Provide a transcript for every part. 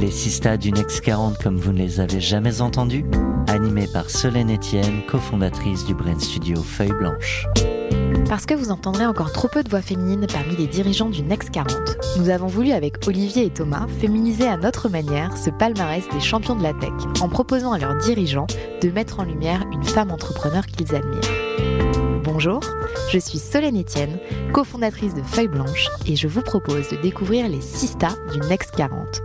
Les Sista du Next 40 comme vous ne les avez jamais entendus Animés par Solène Etienne, cofondatrice du brand studio Feuille Blanche. Parce que vous entendrez encore trop peu de voix féminines parmi les dirigeants du Next 40, nous avons voulu avec Olivier et Thomas féminiser à notre manière ce palmarès des champions de la tech en proposant à leurs dirigeants de mettre en lumière une femme entrepreneur qu'ils admirent. Bonjour, je suis Solène Etienne, cofondatrice de Feuille Blanche et je vous propose de découvrir les 6 du Next 40.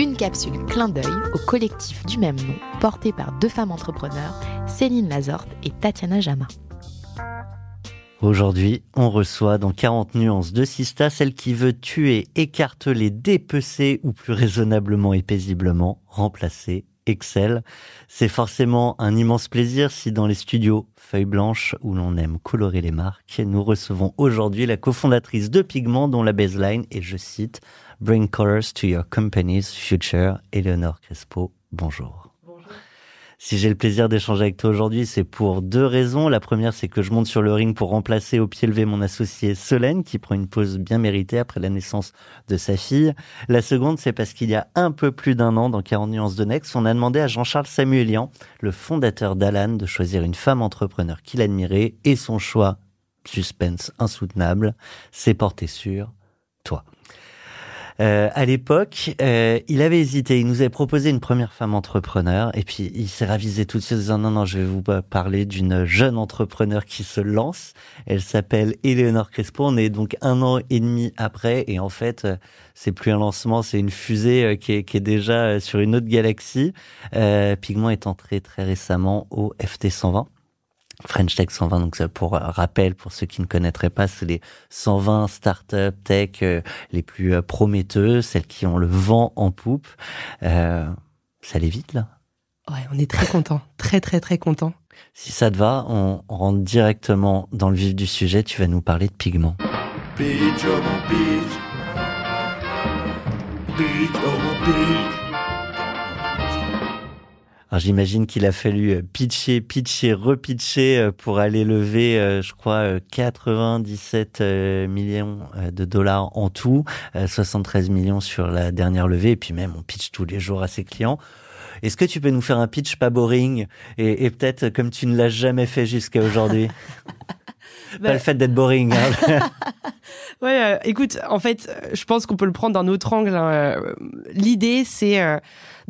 Une capsule clin d'œil au collectif du même nom porté par deux femmes entrepreneurs, Céline Lazorte et Tatiana Jama. Aujourd'hui, on reçoit dans 40 nuances de Sista celle qui veut tuer, écarteler, dépecer ou plus raisonnablement et paisiblement remplacer Excel. C'est forcément un immense plaisir si dans les studios Feuille Blanche où l'on aime colorer les marques, nous recevons aujourd'hui la cofondatrice de Pigment dont la baseline est, je cite, Bring colors to your company's future, Eleonore Crespo. Bonjour. Si j'ai le plaisir d'échanger avec toi aujourd'hui, c'est pour deux raisons. La première, c'est que je monte sur le ring pour remplacer au pied levé mon associé Solène, qui prend une pause bien méritée après la naissance de sa fille. La seconde, c'est parce qu'il y a un peu plus d'un an, dans 40 nuances de Next, on a demandé à Jean-Charles Samuelian, le fondateur d'Alan, de choisir une femme entrepreneur qu'il admirait, et son choix, suspense insoutenable, s'est porté sur toi. Euh, à l'époque, euh, il avait hésité. Il nous avait proposé une première femme entrepreneur, et puis il s'est ravisé tout de suite en disant non, non, je vais vous parler d'une jeune entrepreneur qui se lance. Elle s'appelle Eleonore Crespo. On est donc un an et demi après, et en fait, euh, c'est plus un lancement, c'est une fusée euh, qui est, qui est, déjà sur une autre galaxie. Euh, Pigment est entré très récemment au FT 120. French Tech 120, donc pour rappel, pour ceux qui ne connaîtraient pas, c'est les 120 startups tech euh, les plus euh, prometteuses, celles qui ont le vent en poupe. Euh, ça allait vite là? Ouais, on est très content, très très très content. Si ça te va, on, rentre directement dans le vif du sujet. Tu vas nous parler de pigments. Alors j'imagine qu'il a fallu euh, pitcher, pitcher, repitcher euh, pour aller lever, euh, je crois, 97 millions de dollars en tout, 73 millions sur la dernière levée, et puis même on pitch tous les jours à ses clients. Est-ce que tu peux nous faire un pitch pas boring et, et peut-être comme tu ne l'as jamais fait jusqu'à aujourd'hui? Pas bah le fait d'être boring. Hein. ouais, écoute, en fait, je pense qu'on peut le prendre d'un autre angle. Hein. L'idée, c'est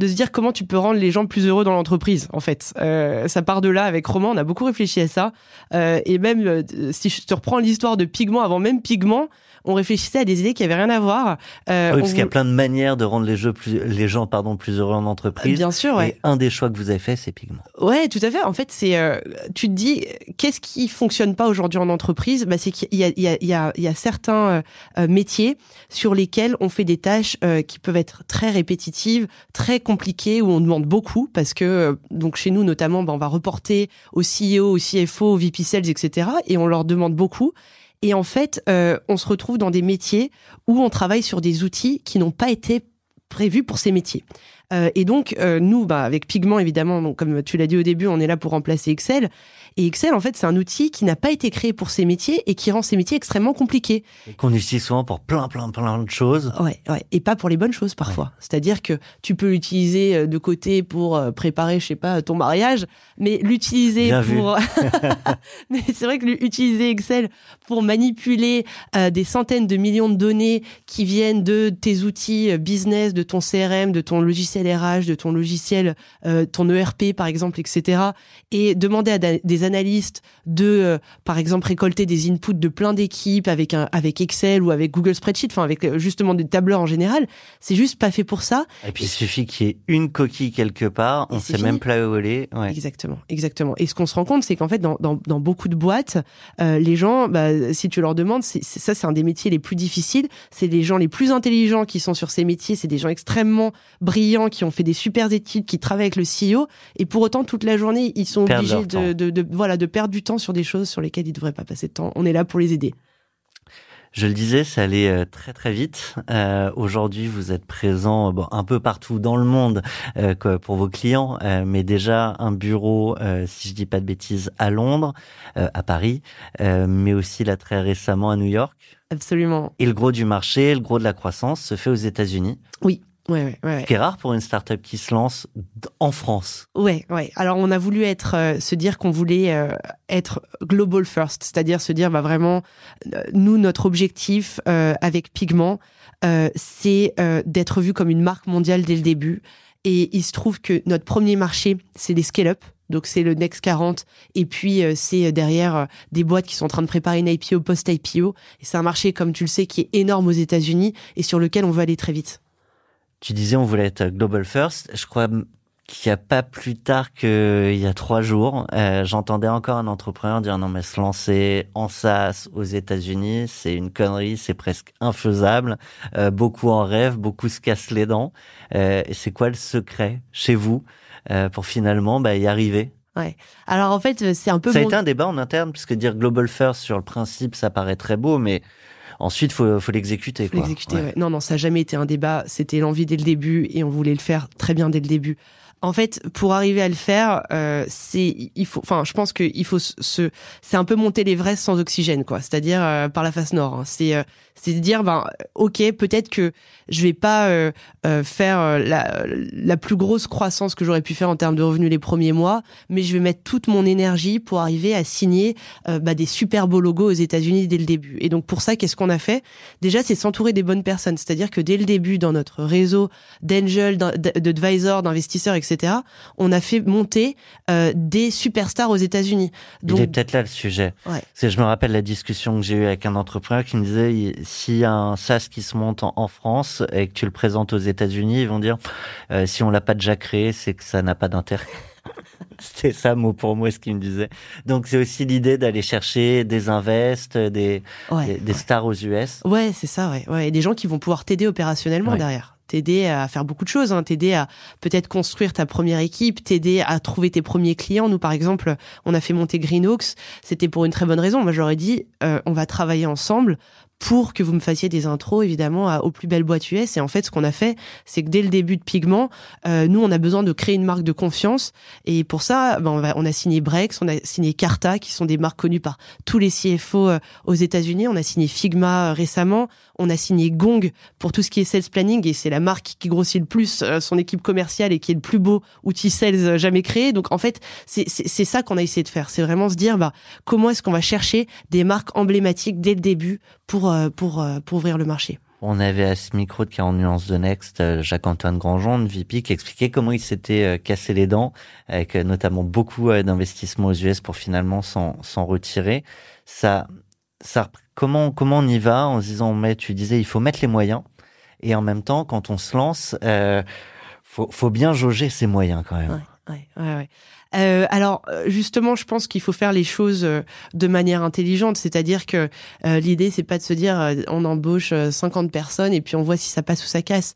de se dire comment tu peux rendre les gens plus heureux dans l'entreprise, en fait. Euh, ça part de là avec Roman, on a beaucoup réfléchi à ça. Euh, et même, euh, si je te reprends l'histoire de Pigment, avant même Pigment, on réfléchissait à des idées qui avaient rien à voir. Euh, oui, parce qu'il y a plein de manières de rendre les, jeux plus, les gens pardon, plus heureux en entreprise. Bien sûr, ouais. Et un des choix que vous avez fait, c'est Pigment. Ouais, tout à fait. En fait, c'est, euh, tu te dis, qu'est-ce qui fonctionne pas aujourd'hui en entreprise? Bah, C'est qu'il y a, il y, a, il y, a, il y a certains euh, métiers sur lesquels on fait des tâches qui peuvent être très répétitives, très compliquées, où on demande beaucoup, parce que, donc chez nous notamment, bah, on va reporter au CEO, au CFO, au VP Sales, etc. Et on leur demande beaucoup. Et en fait, euh, on se retrouve dans des métiers où on travaille sur des outils qui n'ont pas été prévus pour ces métiers. Euh, et donc, euh, nous, bah, avec Pigment, évidemment, donc, comme tu l'as dit au début, on est là pour remplacer Excel. Et Excel, en fait, c'est un outil qui n'a pas été créé pour ces métiers et qui rend ces métiers extrêmement compliqués. Qu'on utilise souvent pour plein, plein, plein de choses. Ouais, ouais. Et pas pour les bonnes choses parfois. C'est-à-dire que tu peux l'utiliser euh, de côté pour euh, préparer, je sais pas, ton mariage, mais l'utiliser pour. mais c'est vrai que utiliser Excel pour manipuler euh, des centaines de millions de données qui viennent de tes outils business, de ton CRM, de ton logiciel RH, de ton logiciel, ton ERP par exemple, etc. Et demander à des analystes de, euh, par exemple, récolter des inputs de plein d'équipes avec un, avec Excel ou avec Google Spreadsheet, enfin avec euh, justement des tableurs en général. C'est juste pas fait pour ça. Et puis il suffit qu'il y ait une coquille quelque part, on sait même pas où. Ouais. Exactement, exactement. Et ce qu'on se rend compte, c'est qu'en fait, dans, dans, dans, beaucoup de boîtes, euh, les gens, bah, si tu leur demandes, ça c'est un des métiers les plus difficiles. C'est les gens les plus intelligents qui sont sur ces métiers. C'est des gens extrêmement brillants, qui ont fait des super études, qui travaillent avec le CEO, et pour autant toute la journée ils sont obligés de, de, de, voilà de perdre du temps sur des choses sur lesquelles ils devraient pas passer de temps. On est là pour les aider. Je le disais, ça allait euh, très très vite. Euh, Aujourd'hui, vous êtes présent bon, un peu partout dans le monde euh, pour vos clients, euh, mais déjà un bureau, euh, si je dis pas de bêtises, à Londres, euh, à Paris, mais aussi là très récemment à New York. Absolument. Et le gros du marché, le gros de la croissance se fait aux États-Unis. Oui. Ouais, ouais, ouais. Ce qui est rare pour une startup qui se lance en France. Ouais, ouais. Alors on a voulu être, euh, se dire qu'on voulait euh, être global first, c'est-à-dire se dire bah vraiment, euh, nous notre objectif avec Pigment, c'est d'être vu comme une marque mondiale dès le début. Et il se trouve que notre premier marché, c'est les scale-up. Donc c'est le Next 40 et puis euh, c'est derrière euh, des boîtes qui sont en train de préparer une IPO post-IPO. Et c'est un marché, comme tu le sais, qui est énorme aux États-Unis et sur lequel on veut aller très vite. Tu disais on voulait être global first. Je crois qu'il n'y a pas plus tard qu'il y a trois jours, euh, j'entendais encore un entrepreneur dire non mais se lancer en SaaS aux États-Unis, c'est une connerie, c'est presque infaisable. Euh, beaucoup en rêvent, beaucoup se cassent les dents. Euh, c'est quoi le secret chez vous pour finalement bah, y arriver? Ouais. Alors en fait, c'est un peu. Ça a été un débat en interne puisque dire global first sur le principe, ça paraît très beau, mais Ensuite, faut, faut l'exécuter. Faut l'exécuter. Ouais. Ouais. Non, non, ça n'a jamais été un débat. C'était l'envie dès le début et on voulait le faire très bien dès le début. En fait, pour arriver à le faire, euh, c'est il faut. Enfin, je pense qu'il faut se. C'est un peu monter l'Everest sans oxygène, quoi. C'est-à-dire euh, par la face nord. Hein. C'est euh, c'est dire ben ok peut-être que je vais pas euh, euh, faire la, la plus grosse croissance que j'aurais pu faire en termes de revenus les premiers mois mais je vais mettre toute mon énergie pour arriver à signer euh, bah, des super beaux logos aux États-Unis dès le début et donc pour ça qu'est-ce qu'on a fait? Déjà c'est s'entourer des bonnes personnes c'est-à-dire que dès le début dans notre réseau d'angels d'advisors d'investisseurs etc on a fait monter euh, des superstars aux États-Unis donc il est peut-être là le sujet ouais. je me rappelle la discussion que j'ai eue avec un entrepreneur qui me disait s'il y a un SaaS qui se monte en, en, France et que tu le présentes aux États-Unis, ils vont dire euh, si on l'a pas déjà créé, c'est que ça n'a pas d'intérêt. C'était ça mot pour mot ce qu'il me disait. Donc c'est aussi l'idée d'aller chercher des invests, des, ouais, des, des ouais. stars aux US. Ouais, c'est ça, ouais. ouais. Et des gens qui vont pouvoir t'aider opérationnellement derrière t'aider à faire beaucoup de choses, hein, t'aider à peut-être construire ta première équipe, t'aider à trouver tes premiers clients. Nous, par exemple, on a fait monter Greenox, c'était pour une très bonne raison. Moi, j'aurais dit, euh, on va travailler ensemble pour que vous me fassiez des intros évidemment aux plus belles boîtes US. Et en fait, ce qu'on a fait, c'est que dès le début de Pigment, euh, nous, on a besoin de créer une marque de confiance. Et pour ça, ben, on, va, on, a signé Brex, on a signé Carta, qui sont des marques connues par tous les CFO euh, aux États-Unis. On a signé Figma euh, récemment. On a signé Gong pour tout ce qui est sales planning. Et c'est la marque qui grossit le plus euh, son équipe commerciale et qui est le plus beau outil sales jamais créé. Donc en fait, c'est ça qu'on a essayé de faire. C'est vraiment se dire, bah, comment est-ce qu'on va chercher des marques emblématiques dès le début pour pour, pour ouvrir le marché. On avait à ce micro de 40 nuances de Next Jacques-Antoine Grandjean de VP qui expliquait comment il s'était cassé les dents avec notamment beaucoup d'investissements aux US pour finalement s'en retirer. Ça, ça, comment, comment on y va en se disant, met, tu disais, il faut mettre les moyens et en même temps, quand on se lance, euh, faut, faut bien jauger ses moyens quand même. Ouais, ouais, ouais. Euh, alors justement, je pense qu'il faut faire les choses de manière intelligente, c'est-à-dire que euh, l'idée c'est pas de se dire euh, on embauche 50 personnes et puis on voit si ça passe ou ça casse.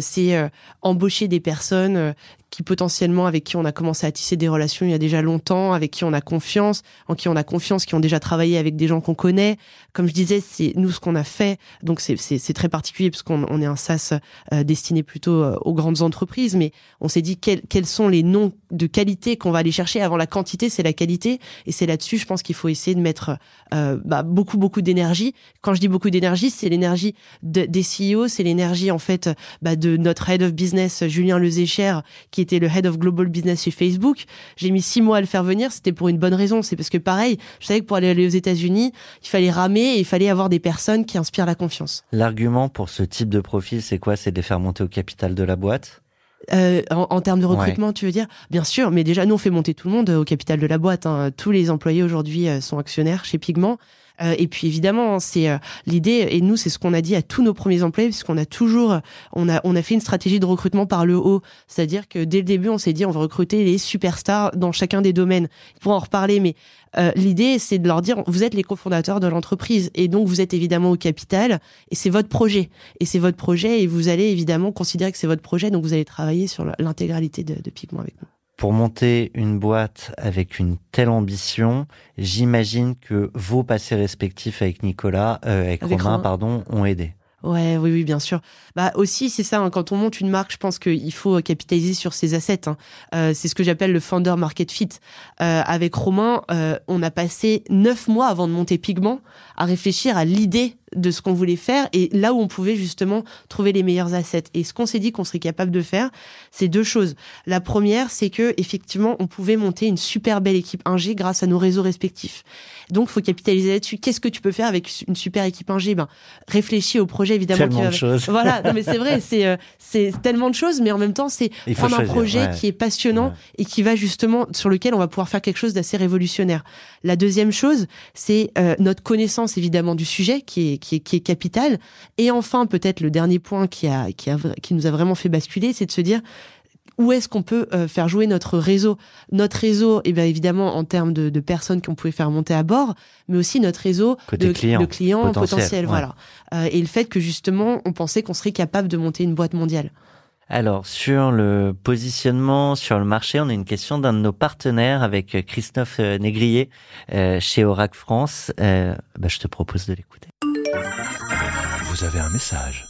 c'est embaucher des personnes qui potentiellement avec qui on a commencé à tisser des relations il y a déjà longtemps, avec qui on a confiance, en qui on a confiance, qui ont déjà travaillé avec des gens qu'on connaît. Comme je disais, c'est nous ce qu'on a fait, donc c'est très particulier parce qu'on on est un SaaS euh, destiné plutôt euh, aux grandes entreprises, mais on s'est dit quels quels sont les noms de qualité qu'on va aller chercher avant la quantité, c'est la qualité, et c'est là-dessus, je pense qu'il faut essayer de mettre euh, bah, beaucoup beaucoup d'énergie. Quand je dis beaucoup d'énergie, c'est l'énergie de, des CEO, c'est l'énergie en fait bah, de notre head of business Julien Lezécher était le head of global business chez Facebook. J'ai mis six mois à le faire venir. C'était pour une bonne raison. C'est parce que pareil, je savais que pour aller, aller aux États-Unis, il fallait ramer et il fallait avoir des personnes qui inspirent la confiance. L'argument pour ce type de profil, c'est quoi? C'est de les faire monter au capital de la boîte? Euh, en, en, termes de recrutement, ouais. tu veux dire? Bien sûr, mais déjà, nous, on fait monter tout le monde au capital de la boîte. Hein. Tous les employés aujourd'hui sont actionnaires chez Pigment. Euh, et puis évidemment, c'est euh, l'idée. Et nous, c'est ce qu'on a dit à tous nos premiers employés, puisqu'on a toujours, on a, on a fait une stratégie de recrutement par le haut. C'est-à-dire que dès le début, on s'est dit, on va recruter les superstars dans chacun des domaines. Pour en reparler, mais euh, l'idée, c'est de leur dire, vous êtes les cofondateurs de l'entreprise, et donc vous êtes évidemment au capital, et c'est votre projet, et c'est votre projet, et vous allez évidemment considérer que c'est votre projet, donc vous allez travailler sur l'intégralité de, de Pigment avec nous. Pour monter une boîte avec une telle ambition, j'imagine que vos passés respectifs avec Nicolas, euh, avec, Romain, pardon, ont aidé. Ouais, oui, oui, bien sûr. Bah aussi, c'est ça. Hein, quand on monte une marque, je pense qu'il faut capitaliser sur ses assets. Hein. Euh, c'est ce que j'appelle le founder market fit. Euh, avec Romain, euh, on a passé neuf mois avant de monter Pigment à réfléchir à l'idée de ce qu'on voulait faire et là où on pouvait justement trouver les meilleurs assets. Et ce qu'on s'est dit qu'on serait capable de faire, c'est deux choses. La première, c'est que effectivement, on pouvait monter une super belle équipe ingé grâce à nos réseaux respectifs. Donc, faut capitaliser là-dessus. Qu'est-ce que tu peux faire avec une super équipe ingé Ben, réfléchis au projet évidemment. Tellement de choses. Voilà, non mais c'est vrai, c'est euh, c'est tellement de choses, mais en même temps, c'est prendre un projet qui est passionnant et qui va justement sur lequel on va pouvoir faire quelque chose d'assez révolutionnaire. La deuxième chose, c'est euh, notre connaissance évidemment du sujet qui est qui est, qui est capital. Et enfin, peut-être le dernier point qui a qui a qui nous a vraiment fait basculer, c'est de se dire où est-ce qu'on peut euh, faire jouer notre réseau? Notre réseau, eh bien évidemment en termes de, de, personnes qu'on pouvait faire monter à bord, mais aussi notre réseau de, clients, de clients potentiels. voilà. Euh, et le fait que justement, on pensait qu'on serait capable de monter une boîte mondiale. Alors, sur le positionnement sur le marché, on a une question d'un de nos partenaires avec Christophe euh, Négrier chez Oracle France. Bah, je te propose de l'écouter. Vous avez un message.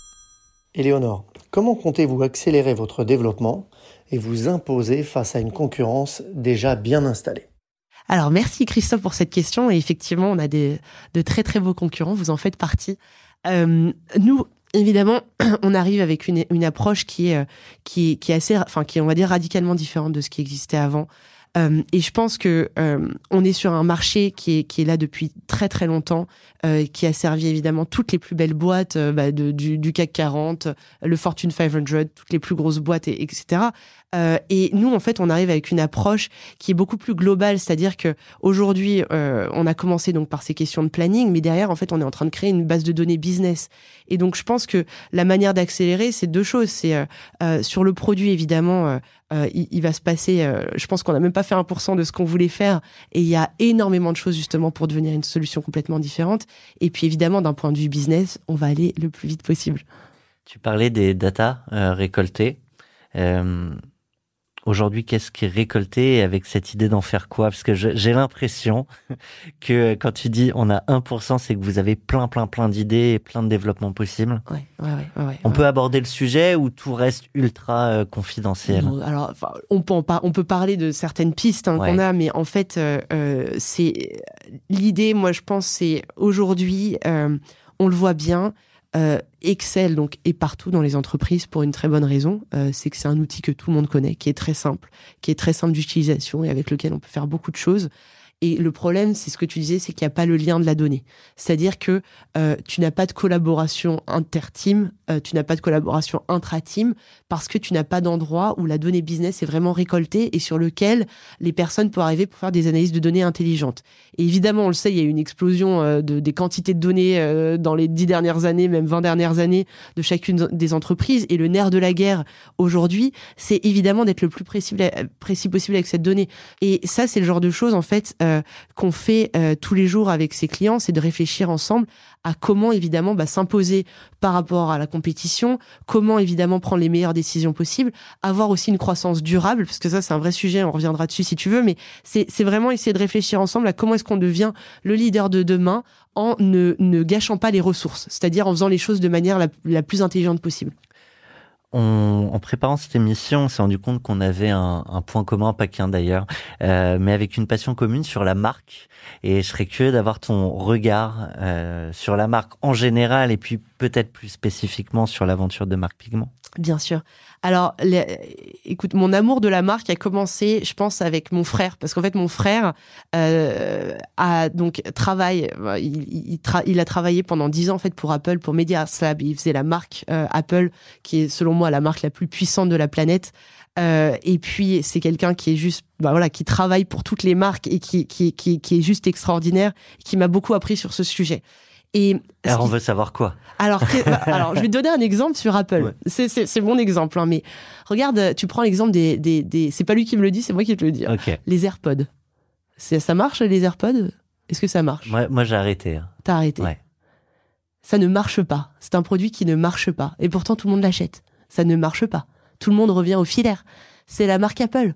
Éléonore, comment comptez-vous accélérer votre développement et vous imposer face à une concurrence déjà bien installée? Alors merci Christophe pour cette question et effectivement on a des, de très très beaux concurrents, vous en faites partie. Euh, nous évidemment on arrive avec une, une approche qui est qui, qui est assez enfin qui on va dire radicalement différente de ce qui existait avant. Euh, et je pense que euh, on est sur un marché qui est, qui est là depuis très très longtemps, euh, qui a servi évidemment toutes les plus belles boîtes euh, bah, du, du, CAC 40, le Fortune 500, toutes les plus grosses boîtes, et, etc. Euh, et nous, en fait, on arrive avec une approche qui est beaucoup plus globale, c'est-à-dire que aujourd'hui, euh, on a commencé donc par ces questions de planning, mais derrière, en fait, on est en train de créer une base de données business. Et donc, je pense que la manière d'accélérer, c'est deux choses. C'est euh, sur le produit, évidemment, il, il, va se passer. je pense qu'on n'a même pas fait 1% de ce qu'on voulait faire, et il y a énormément de choses justement pour devenir une solution complètement différente. Et puis, évidemment, d'un point de vue business, on va aller le plus vite possible. Tu parlais des data récoltées. Aujourd'hui, qu'est-ce qui est récolté avec cette idée d'en faire quoi? Parce que j'ai l'impression que quand tu dis on a 1%, c'est que vous avez plein, plein, plein d'idées et plein de développements possibles. Ouais, ouais, ouais, on peut aborder le sujet ou tout reste ultra euh, confidentiel? Alors, on peut, on peut parler de certaines pistes hein, qu'on a, mais en fait, euh, euh, c'est l'idée, moi je pense, c'est aujourd'hui, on le voit bien, euh, Excel donc est partout dans les entreprises pour une très bonne raison, euh, c'est que c'est un outil que tout le monde connaît, qui est très simple, qui est très simple d'utilisation et avec lequel on peut faire beaucoup de choses. Et le problème, c'est ce que tu disais, c'est qu'il n'y a pas le lien de la donnée. C'est-à-dire que euh, tu n'as pas de collaboration inter-team, euh, tu n'as pas de collaboration intra-team, parce que tu n'as pas d'endroit où la donnée business est vraiment récoltée et sur lequel les personnes peuvent arriver pour faire des analyses de données intelligentes. Et évidemment, on le sait, il y a eu une explosion euh, de, des quantités de données euh, dans les dix dernières années, même vingt dernières années, de chacune des entreprises. Et le nerf de la guerre aujourd'hui, c'est évidemment d'être le plus précis, précis possible avec cette donnée. Et ça, c'est le genre de choses, en fait, euh, qu'on fait euh, tous les jours avec ses clients, c'est de réfléchir ensemble à comment évidemment bah, s'imposer par rapport à la compétition, comment évidemment prendre les meilleures décisions possibles, avoir aussi une croissance durable, parce que ça c'est un vrai sujet, on reviendra dessus si tu veux, mais c'est vraiment essayer de réfléchir ensemble à comment est-ce qu'on devient le leader de demain en ne, ne gâchant pas les ressources, c'est-à-dire en faisant les choses de manière la, la plus intelligente possible on, en préparant cette émission, on s'est rendu compte qu'on avait un, un, point commun, pas qu'un d'ailleurs, euh, mais avec une passion commune sur la marque. Et je serais curieux d'avoir ton regard euh, sur la marque en général et puis peut-être plus spécifiquement sur l'aventure de Marc Pigment. Bien sûr. Alors, écoute, mon amour de la marque a commencé, je pense, avec mon frère, parce qu'en fait, mon frère euh, a donc travaille, il, il, a travaillé pendant dix ans en fait pour Apple, pour Media Lab. Il faisait la marque euh, Apple, qui est selon moi la marque la plus puissante de la planète. Euh, et puis c'est quelqu'un qui est juste, bah voilà, qui travaille pour toutes les marques et qui qui qui, qui est juste extraordinaire, qui m'a beaucoup appris sur ce sujet. Et alors on veut savoir quoi? Alors, bah, alors je vais te donner un exemple sur Apple. C'est C'est mon exemple, hein, mais regarde, tu prends l'exemple des, des, des... c'est pas lui qui me le dit, c'est moi qui te le dis. Les AirPods. Ça marche les AirPods? Est-ce que ça marche? Moi, moi j'ai arrêté. Hein. T'as arrêté? Ouais. Ça ne marche pas. C'est un produit qui ne marche pas. Et pourtant tout le monde l'achète. Ça ne marche pas. Tout le monde revient au filaire. C'est la marque Apple.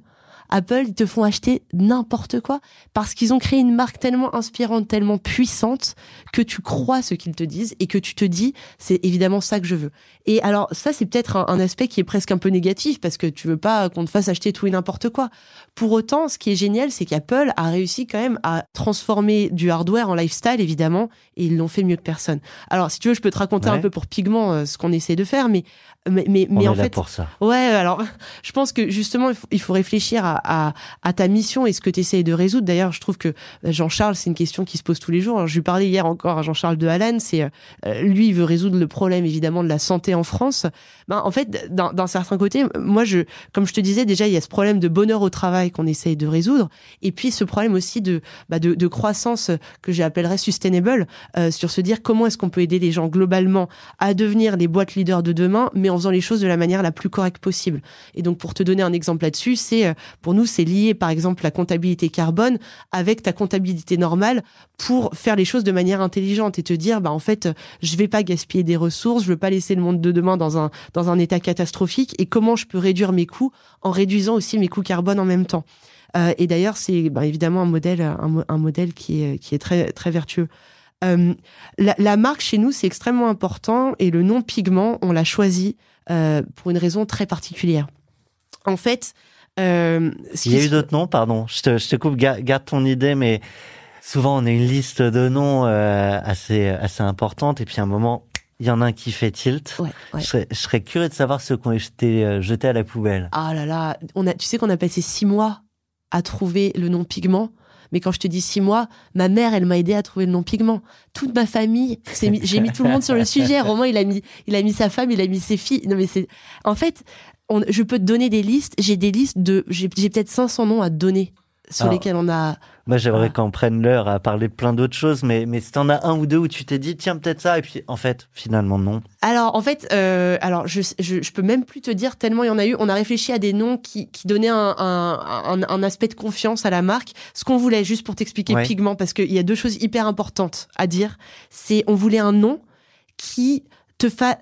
Apple, ils te font acheter n'importe quoi parce qu'ils ont créé une marque tellement inspirante, tellement puissante que tu crois ce qu'ils te disent et que tu te dis c'est évidemment ça que je veux. Et alors ça c'est peut-être un, aspect qui est presque un peu négatif parce que tu veux pas qu'on te fasse acheter tout et n'importe quoi. Pour autant, ce qui est génial, c'est qu'Apple a réussi quand même à transformer du hardware en lifestyle évidemment et ils l'ont fait mieux que personne. Alors si tu veux, je peux te raconter un peu pour Pigment euh, ce qu'on essaie de faire, mais mais mais, mais en fait pour ça. ouais alors je pense que justement il faut, réfléchir à, à, à, ta mission et ce que tu essayes de résoudre. D'ailleurs je trouve que euh, Jean-Charles c'est une question qui se pose tous les jours je lui parlais hier encore à Jean-Charles de Hallen c'est euh, lui il veut résoudre le problème évidemment de la santé en France. Ben en fait d'un certain côté moi je comme je te disais déjà il y a ce problème de bonheur au travail qu'on essaye de résoudre et puis ce problème aussi de bah, de, de, croissance que j'appellerais sustainable euh, sur se dire comment est-ce qu'on peut aider les gens globalement à devenir les boîtes leaders de demain mais en faisant les choses de la manière la plus correcte possible. Et donc, pour te donner un exemple là-dessus, c'est euh, pour nous, c'est lié, par exemple, la comptabilité carbone avec ta comptabilité normale pour faire les choses de manière intelligente et te dire, bah en fait, je vais pas gaspiller des ressources, je veux pas laisser le monde de demain dans un dans un état catastrophique. Et comment je peux réduire mes coûts en réduisant aussi mes coûts carbone en même temps. Euh, et d'ailleurs, c'est bah, évidemment un modèle un, un modèle qui est qui est très très vertueux. Euh, la, la, marque chez nous, c'est extrêmement important et le nom pigment, on l'a choisi euh, pour une raison très particulière. En fait, euh, il y a eu d'autres noms, pardon. Je te, je te coupe, garde ton idée, mais souvent on a une liste de noms assez assez importante et puis à un moment il y en a un qui fait tilt. Ouais, ouais. Je, serais, je, serais, curieux de savoir ceux qui ont été jetés à la poubelle. Ah là là, on a, tu sais qu'on a passé six mois à trouver le nom pigment? Mais quand je te dis six mois, ma mère, elle m'a aidé à trouver le nom pigment. Toute ma famille, j'ai mis tout le monde sur le sujet. Romain, il a mis, il a mis sa femme, il a mis ses filles. Non mais c'est, en fait, on, je peux te donner des listes. J'ai des listes de, j'ai peut-être 500 noms à te donner sur lesquels on a. Moi, j'aimerais qu'on prenne l'heure à parler plein d'autres choses, mais mais si t'en as un ou deux où tu t'es dit tiens peut-être ça et puis en fait finalement non. Alors en fait, euh, alors je, je, je peux même plus te dire tellement il y en a eu. On a réfléchi à des noms qui qui donnaient un un, un, aspect de confiance à la marque. Ce qu'on voulait juste pour t'expliquer pigment parce qu'il y a deux choses hyper importantes à dire. C'est on voulait un nom qui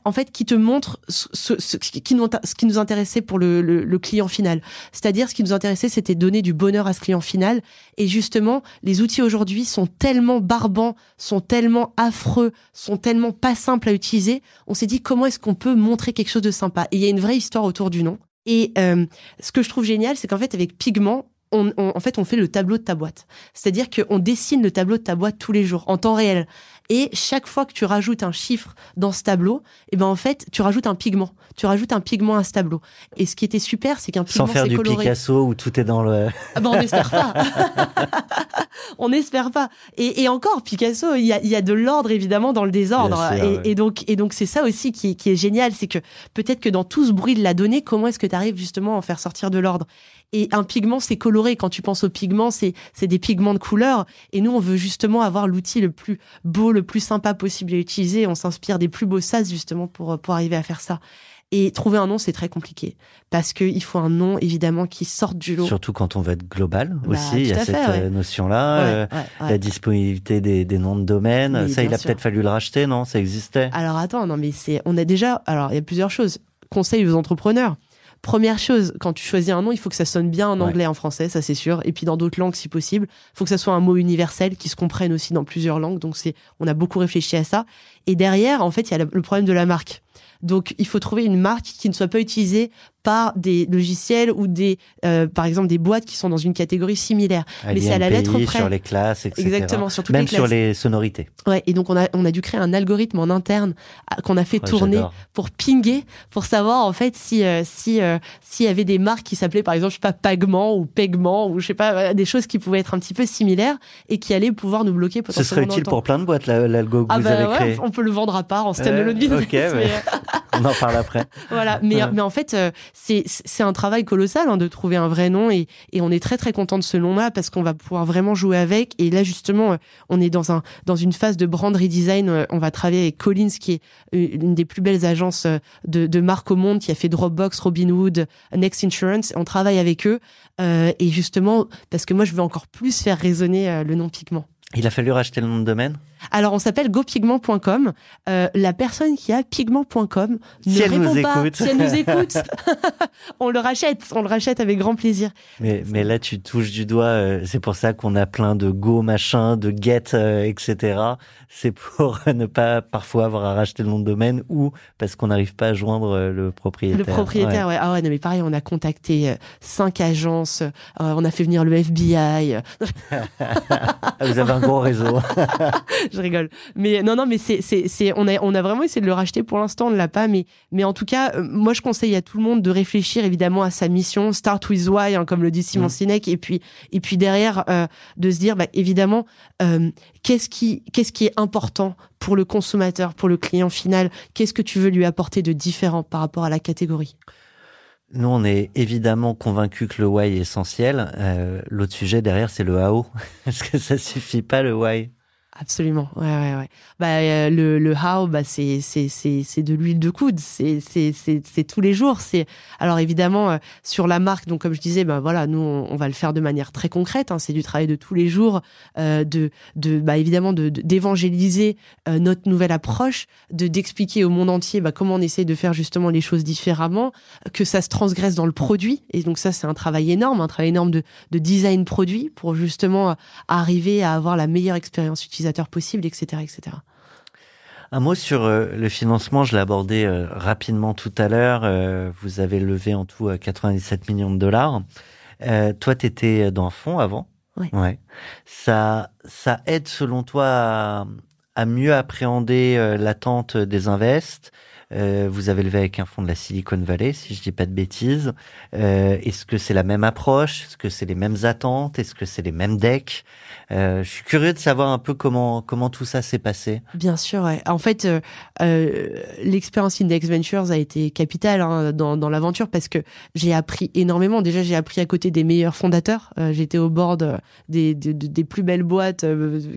en fait qui te montre ce, qui nous intéressait pour le, client final. C'est-à-dire ce qui nous intéressait c'était donner du bonheur à ce client final. Et justement les outils aujourd'hui sont tellement barbants sont tellement affreux sont tellement pas simples à utiliser. On s'est dit comment est-ce qu'on peut montrer quelque chose de sympa? Et il y a une vraie histoire autour du nom. Et euh, ce que je trouve génial c'est qu'en fait avec Pigment on, en fait, on fait le tableau de ta boîte. C'est-à-dire qu'on dessine le tableau de ta boîte tous les jours, en temps réel. Et chaque fois que tu rajoutes un chiffre dans ce tableau, et eh ben en fait, tu rajoutes un pigment. Tu rajoutes un pigment à ce tableau. Et ce qui était super, c'est qu'un pigment Sans faire du Picasso où tout est dans le. Ah ben on n'espère pas. on n'espère pas. Et, et, encore, Picasso, il y a, il y a de l'ordre évidemment dans le désordre. et, et, donc, et donc c'est ça aussi qui, qui est génial, c'est que peut-être que dans tout ce bruit de la donnée, comment est-ce que tu arrives justement à en faire sortir de l'ordre? Et un pigment, c'est coloré. Quand tu penses au pigment, c'est c'est des pigments de couleur. Et nous, on veut justement avoir l'outil le plus beau, le plus sympa possible à utiliser. On s'inspire des plus beaux sas justement pour pour arriver à faire ça. Et trouver un nom, c'est très compliqué parce qu'il faut un nom évidemment qui sorte du lot. Surtout quand on veut être global bah, aussi, il y a cette euh, notion-là, euh, la disponibilité des, des, noms de domaine. ça, il a peut-être fallu le racheter, non? Ça existait? Alors attends, non mais c'est, on a déjà. Alors il y a plusieurs choses. Conseil aux entrepreneurs. Première chose, quand tu choisis un nom, il faut que ça sonne bien en anglais, en français, ça c'est sûr. Et puis dans d'autres langues si possible. Il faut que ça soit un mot universel qui se comprenne aussi dans plusieurs langues. Donc c'est, on a beaucoup réfléchi à ça. Et derrière, en fait, il y a le problème de la marque. Donc, il faut trouver une marque qui ne soit pas utilisée par des logiciels ou des, euh, par exemple, des boîtes qui sont dans une catégorie similaire. À Mais c'est à la lettre près. sur les classes, etc. Exactement, sur toutes Même les classes. sur les sonorités. Ouais, et donc on a, on a dû créer un algorithme en interne qu'on a fait Ouais, tourner pour pinguer, pour savoir en fait si euh, si euh, s'il y avait des marques qui s'appelaient par exemple je sais pas Pagement ou Pegment ou je sais pas voilà, des choses qui pouvaient être un petit peu similaires et qui allaient pouvoir nous bloquer Ce potentiellement. serait dans utile pour plein de boîtes, la- l'algo que ah vous bah avez ouais, créé. on peut le vendre à part en stand-alone Euh, business. ok, ouais. mais, euh, On en parle après. voilà, mais, en fait, euh, c'est un travail colossal hein, de trouver un vrai nom et, et on est très très content de ce nom-là parce qu'on va pouvoir vraiment jouer avec. Et là justement, euh, on est dans un dans une phase de brand redesign. Euh, On va travailler avec Collins, qui est une des plus belles agences de, de marque au monde, qui a fait Dropbox, Robinhood, Next Insurance. On travaille avec eux euh, et justement parce que moi je veux encore plus faire résonner le nom Pigment. Il a fallu racheter le nom de domaine? Alors on s'appelle gopigment.com. Euh, la personne qui a pigment.com ne Si elle nous répond pas. écoute. Si elle nous écoute, on le rachète. On le rachète avec grand plaisir. Mais, mais là, tu touches du doigt. euh, c'est pour ça qu'on a plein de Go machin, de Get, euh, etc. C'est pour ne pas parfois avoir à racheter le nom de domaine ou parce qu'on n'arrive pas à joindre le propriétaire. Le propriétaire, ouais. Ah ouais, non, mais pareil, on a contacté cinq agences. on a fait venir le FBI. Ah, vous avez un gros réseau. Je rigole. Mais non, non, mais c'est, c'est, c'est, on a, on a vraiment essayé de le racheter. Pour l'instant, on ne l'a pas. Mais, mais en tout cas, euh, moi, je conseille à tout le monde de réfléchir évidemment à sa mission. Start with why, hein, comme le dit Simon Mm. Sinek. Et puis, et puis derrière, euh, de se dire, bah, évidemment, euh, qu'est-ce qui, qu'est-ce qui est important pour le consommateur, pour le client final? Qu'est-ce que tu veux lui apporter de différent par rapport à la catégorie? Nous, on est évidemment convaincus que le why est essentiel. Euh, L'autre sujet derrière, c'est le how. Parce que ça suffit pas le why? Absolument, ouais, ouais, ouais. Bah, euh, le, le how, bah, c'est, c'est, c'est, c'est de l'huile de coude, c'est, c'est, c'est, c'est tous les jours. C'est, alors évidemment, euh, sur la marque, donc comme je disais, bah voilà, nous, on, va le faire de manière très concrète. Hein, c'est du travail de tous les jours, euh, de, de, bah évidemment, de, d'évangéliser notre nouvelle approche, de d'expliquer au monde entier, bah comment on essaie de faire justement les choses différemment, que ça se transgresse dans le produit. Et donc ça, c'est un travail énorme, un travail énorme de, de design produit pour justement arriver à avoir la meilleure expérience utilisateur possible, etc., etc. Un mot sur euh, le financement, je l'ai abordé euh, rapidement tout à l'heure. Euh, vous avez levé en tout euh, 97 millions de dollars. Euh, toi, tu étais dans un fonds avant. Ouais. ouais. Ça, ça aide selon toi à, à mieux appréhender l'attente des invests. Euh, vous avez levé avec un fonds de la Silicon Valley, si je dis pas de bêtises. Euh, Est-ce que c'est la même approche? Est-ce que c'est les mêmes attentes? Est-ce que c'est les mêmes decks? Euh, Je suis curieux de savoir un peu comment comment tout ça s'est passé. Bien sûr, ouais. En fait, l'expérience Index Ventures a été capitale hein, dans, dans l'aventure parce que j'ai appris énormément. Déjà, j'ai appris à côté des meilleurs fondateurs. J'étais au board des, des, des plus belles boîtes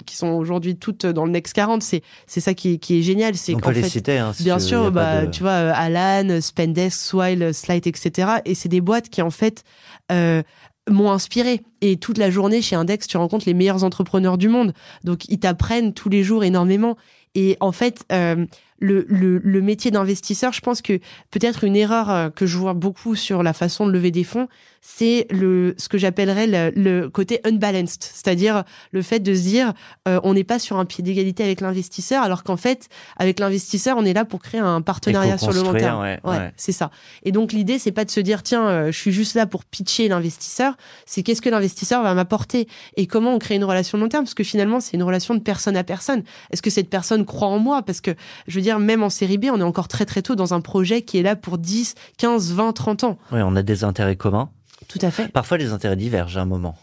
qui sont aujourd'hui toutes dans le Next 40. C'est c'est ça qui est, qui est génial. C'est On peut les fait, citer. Hein, si Bien sûr, bah, de- tu vois, euh, Alan, Spendesk, Swile, Slide, etc. Et c'est des boîtes qui, en fait, euh, m'ont inspiré. Et toute la journée, chez Index, tu rencontres les meilleurs entrepreneurs du monde. Donc, ils t'apprennent tous les jours énormément. Et en fait, euh, le, le, le métier d'investisseur, je pense que peut-être une erreur euh, que je vois beaucoup sur la façon de lever des fonds, c'est le ce que j'appellerais le, le côté unbalanced, c'est-à-dire le fait de se dire euh, on n'est pas sur un pied d'égalité avec l'investisseur, alors qu'en fait avec l'investisseur on est là pour créer un partenariat sur le long terme. ouais, ouais. c'est ça. Et donc l'idée c'est pas de se dire tiens euh, je suis juste là pour pitcher l'investisseur, c'est qu'est-ce que l'investisseur va m'apporter et comment on crée une relation de long terme parce que finalement c'est une relation de personne à personne. Est-ce que cette personne croit en moi? Parce que je veux dire même en série B on est encore très très tôt dans un projet qui est là pour 10, 15, 20, 30 ans. Oui, on a des intérêts communs. Tout à fait. Parfois, les intérêts divergent à un moment.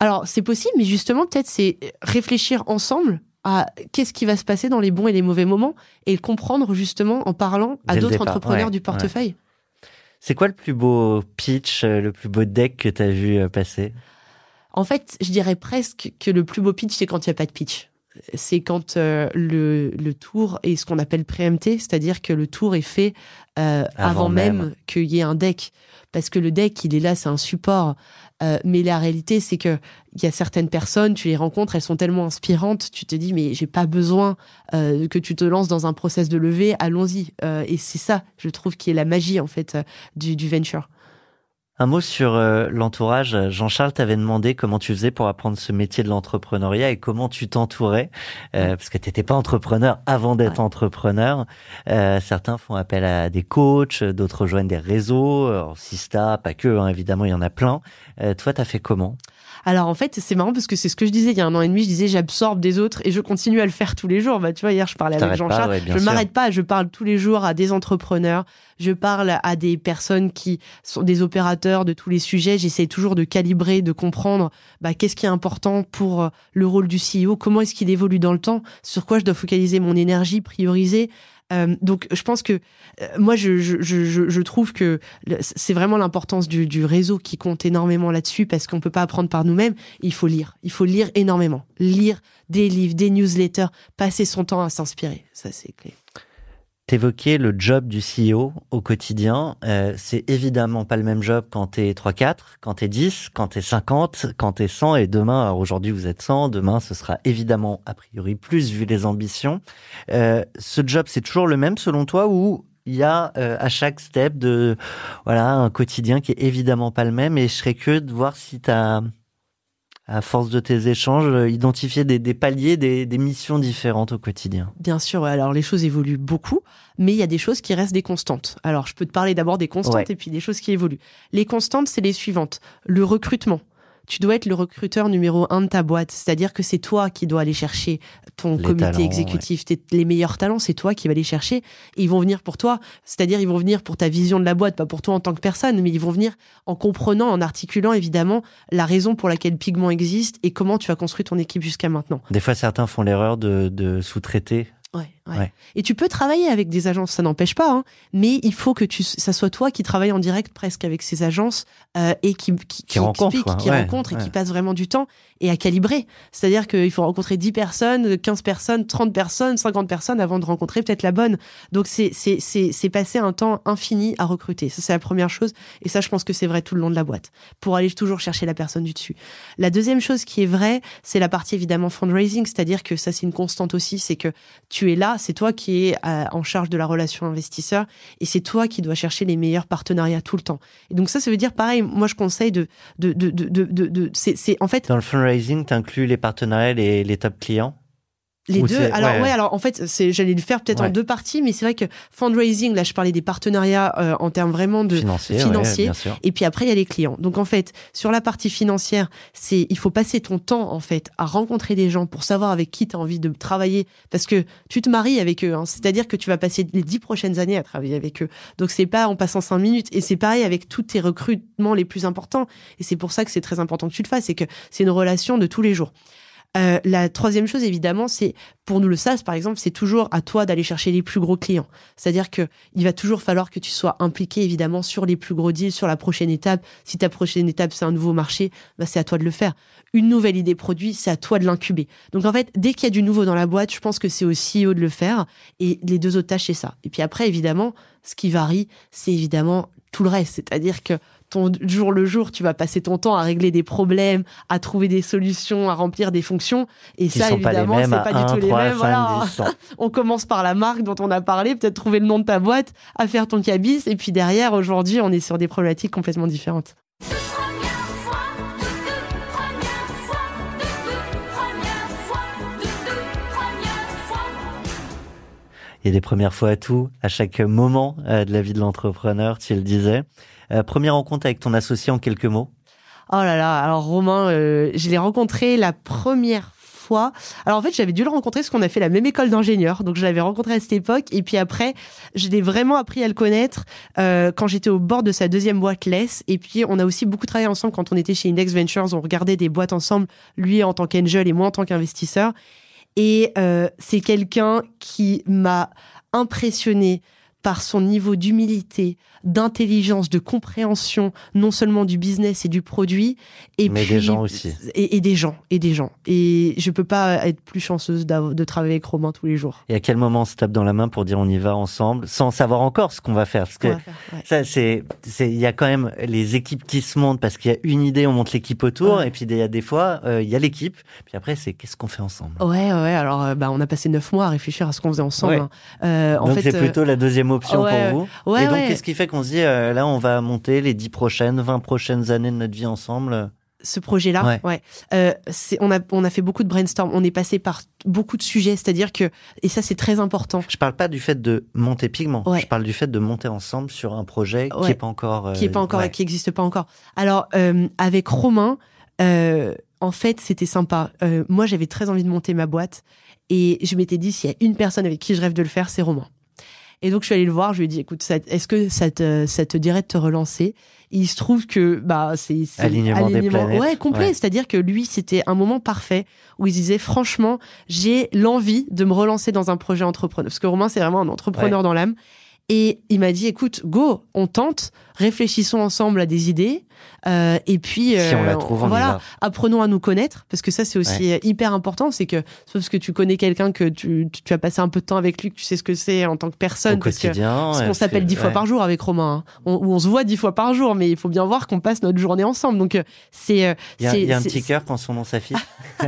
Alors, c'est possible, mais justement, peut-être c'est réfléchir ensemble à qu'est-ce qui va se passer dans les bons et les mauvais moments et comprendre justement en parlant à d'autres entrepreneurs ouais, du portefeuille. C'est quoi le plus beau pitch, euh, le plus beau deck que tu as vu euh, passer? En fait, je dirais presque que le plus beau pitch, c'est quand il n'y a pas de pitch. C'est quand euh, le, le tour est ce qu'on appelle préempté, c'est-à-dire que le tour est fait euh, avant, Avant même, même. qu'il y ait un deck. Parce que le deck, il est là, c'est un support. Euh, mais la réalité, c'est que il y a certaines personnes, tu les rencontres, elles sont tellement inspirantes, tu te dis mais j'ai pas besoin euh, que tu te lances dans un process de levée, allons-y. Euh, et c'est ça, je trouve, qui est la magie en fait du, du venture. Un mot sur euh, l'entourage. Jean-Charles t'avait demandé comment tu faisais pour apprendre ce métier de l'entrepreneuriat et comment tu t'entourais, euh, parce que tu n'étais pas entrepreneur avant d'être entrepreneur. Euh, certains font appel à des coachs, d'autres rejoignent des réseaux, Sista, pas que, hein, évidemment, il y en a plein. toi, t'as fait comment? Alors en fait, c'est marrant parce que c'est ce que je disais il y a un an et demi. Je disais j'absorbe des autres et je continue à le faire tous les jours. Bah tu vois, hier je parlais avec Jean-Charles. je m'arrête pas. Je parle tous les jours à des entrepreneurs. Je parle à des personnes qui sont des opérateurs de tous les sujets. J'essaie toujours de calibrer, de comprendre bah, qu'est-ce qui est important pour euh, le rôle du CEO, comment est-ce qu'il évolue dans le temps, sur quoi je dois focaliser mon énergie, prioriser? Euh, donc, je pense que euh, moi, je, trouve que c'est vraiment l'importance du, du, réseau qui compte énormément là-dessus parce qu'on peut pas apprendre par nous-mêmes. Il faut lire. Il faut lire énormément. Lire des livres, des newsletters, passer son temps à s'inspirer. Ça, c'est clé. T'évoquais le job du CEO au quotidien. Euh, c'est évidemment pas le même job quand t'es 3-4, quand t'es 10, quand t'es 50, quand t'es 100 et demain, alors aujourd'hui vous êtes 100, demain ce sera évidemment a priori plus vu les ambitions. Euh, ce job c'est toujours le même selon toi ou il y a euh, à chaque step de voilà un quotidien qui est évidemment pas le même? Et je serais curieux de voir si t'as à force de tes échanges, euh, identifier des, des paliers, des, des, missions différentes au quotidien Bien sûr, alors les choses évoluent beaucoup, mais il y a des choses qui restent des constantes. Alors je peux te parler d'abord des constantes et puis des choses qui évoluent. Les constantes, c'est les suivantes. Le recrutement tu dois être le recruteur numéro un de ta boîte. C'est-à-dire que c'est toi qui dois aller chercher ton comité exécutif. Les meilleurs talents, c'est toi qui vas les chercher. Et ils vont venir pour toi. C'est-à-dire, ils vont venir pour ta vision de la boîte, pas pour toi en tant que personne, mais ils vont venir en comprenant, en articulant évidemment la raison pour laquelle Pigment existe et comment tu as construit ton équipe jusqu'à maintenant. Des fois, certains font l'erreur de, de sous-traiter Ouais, ouais. Et tu peux travailler avec des agences, ça n'empêche pas, hein, mais il faut que tu, ça soit toi qui travaille en direct presque avec ces agences euh, et qui, qui, qui, rencontre, qui rencontre et qui passe vraiment du temps et à calibrer. C'est-à-dire qu'il faut rencontrer 10 personnes, 15 personnes, 30 personnes, 50 personnes avant de rencontrer peut-être la bonne. Donc c'est c'est c'est passer un temps infini à recruter. Ça c'est la première chose et ça je pense que c'est vrai tout le long de la boîte pour aller toujours chercher la personne du dessus. La deuxième chose qui est vraie, c'est la partie évidemment fundraising, c'est-à-dire que ça c'est une constante aussi, c'est que tu es là, c'est toi qui es euh, en charge de la relation investisseur et c'est toi qui dois chercher les meilleurs partenariats tout le temps. Et donc ça, ça veut dire pareil. Moi, je conseille de de de de de, c'est en fait dans le fundraising, tu inclus les partenariats, les les top clients? Les deux. Alors ouais. alors en fait, c'est j'allais le faire peut-être en deux parties, mais c'est vrai que fundraising, là, je parlais des partenariats euh, en termes vraiment de financiers. et puis après, il y a les clients. Donc en fait, sur la partie financière, c'est il faut passer ton temps en fait à rencontrer des gens pour savoir avec qui tu as envie de travailler, parce que tu te maries avec eux. Hein. C'est-à-dire que tu vas passer les dix prochaines années à travailler avec eux. Donc c'est pas en passant cinq minutes. Et c'est pareil avec tous tes recrutements les plus importants. Et c'est pour ça que c'est très important que tu le fasses, c'est que c'est une relation de tous les jours. Euh, la troisième chose, évidemment, c'est pour nous le SaaS, par exemple, c'est toujours à toi d'aller chercher les plus gros clients. C'est-à-dire que il va toujours falloir que tu sois impliqué, évidemment, sur les plus gros deals, sur la prochaine étape. Si ta prochaine étape, c'est un nouveau marché, bah, c'est à toi de le faire. Une nouvelle idée produit, c'est à toi de l'incuber. Donc, en fait, dès qu'il y a du nouveau dans la boîte, je pense que c'est au CEO de le faire. Et les deux autres tâches, c'est ça. Et puis après, évidemment, ce qui varie, c'est évidemment tout le reste. C'est-à-dire que ton jour le jour, tu vas passer ton temps à régler des problèmes, à trouver des solutions, à remplir des fonctions. Et ça, évidemment, c'est pas du tout les mêmes. Voilà. on commence par la marque dont on a parlé, peut-être trouver le nom de ta boîte, à faire ton cabis. Et puis derrière, aujourd'hui, on est sur des problématiques complètement différentes. Il y a des premières fois à tout, à chaque moment euh, de la vie de l'entrepreneur, tu le disais. Euh, première rencontre avec ton associé en quelques mots Oh là là, alors Romain, euh, je l'ai rencontré la première fois. Alors en fait, j'avais dû le rencontrer parce qu'on a fait la même école d'ingénieur, donc je l'avais rencontré à cette époque. Et puis après, je l'ai vraiment appris à le connaître quand j'étais au bord de sa deuxième boîte Less. Et puis on a aussi beaucoup travaillé ensemble quand on était chez Index Ventures. On regardait des boîtes ensemble, lui en tant qu'angel et moi en tant qu'investisseur. Et euh, c'est quelqu'un qui m'a impressionné par son niveau d'humilité, d'intelligence, de compréhension, non seulement du business et du produit, et mais des gens aussi, et, des gens, et des gens. Et je peux pas être plus chanceuse de travailler avec Romain tous les jours. Et à quel moment on se tape dans la main pour dire on y va ensemble, sans savoir encore ce qu'on va faire, parce que ça c'est, il y a quand même les équipes qui se montent parce qu'il y a une idée, on monte l'équipe autour, et puis il y a des fois euh, il y a l'équipe, puis après c'est qu'est-ce qu'on fait ensemble? Ouais, ouais. Alors euh, bah on a passé neuf mois à réfléchir à ce qu'on faisait ensemble. Hein. Euh, en Donc c'est plutôt la deuxième option Ouais, pour vous. Ouais, et donc, ouais. qu'est-ce qui fait qu'on se dit, euh, là, on va monter les 10 prochaines, 20 prochaines années de notre vie ensemble? Ce projet-là, Ouais. ouais. Euh, on a on a fait beaucoup de brainstorm. On est passé par beaucoup de sujets, c'est-à-dire que et ça c'est très important, Je parle pas du fait de monter pigment. Ouais. Je parle du fait de monter ensemble sur un projet qui Ouais. est pas encore. euh, qui est pas encore, ouais. qui existe pas encore. Alors euh, avec Romain, en fait c'était sympa. Moi j'avais très envie de monter ma boîte et je m'étais dit s'il y a une personne avec qui je rêve de le faire, c'est Romain. Et donc je suis allée le voir, je lui ai dit écoute, est-ce que ça te, ça te dirait de te relancer? Il se trouve que bah c'est c'est Alignement des ouais complet, Ouais. c'est-à-dire que lui c'était un moment parfait où il disait franchement j'ai l'envie de me relancer dans un projet entrepreneur. Parce que Romain c'est vraiment un entrepreneur dans l'âme. Et il m'a dit, écoute, go, on tente, réfléchissons ensemble à des idées, euh, et puis Si on la euh, trouve, on voilà, apprenons à nous connaître, parce que ça c'est aussi euh, hyper important, c'est que c'est parce que tu connais quelqu'un que tu, tu, as passé un peu de temps avec lui, que tu sais ce que c'est en tant que personne, Au parce que quotidien. euh, qu'on s'appelle dix fois par jour avec Romain, hein. on, ou on se voit dix fois par jour, mais il faut bien voir qu'on passe notre journée ensemble, donc c'est Il y a, y un petit cœur quand son nom s'affiche.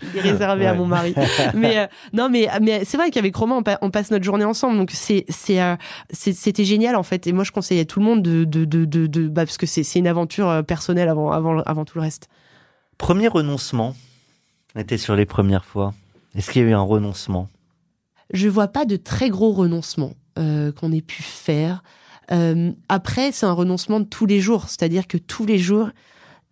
il est réservé à mon mari. mais euh, non, mais mais c'est vrai qu'avec Romain, on, pa- on passe notre journée ensemble, donc c'est c'est euh, c'est- c'était génial en fait. Et moi, je conseille à tout le monde de de de de, de- bah, parce que c'est c'est une aventure euh, personnelle avant avant avant tout le reste. Premier renoncement. On était sur les premières fois. Est-ce qu'il y a eu un renoncement? Je vois pas de très gros renoncements euh, qu'on ait pu faire. Euh, après, c'est un renoncement de tous les jours, c'est-à-dire que tous les jours,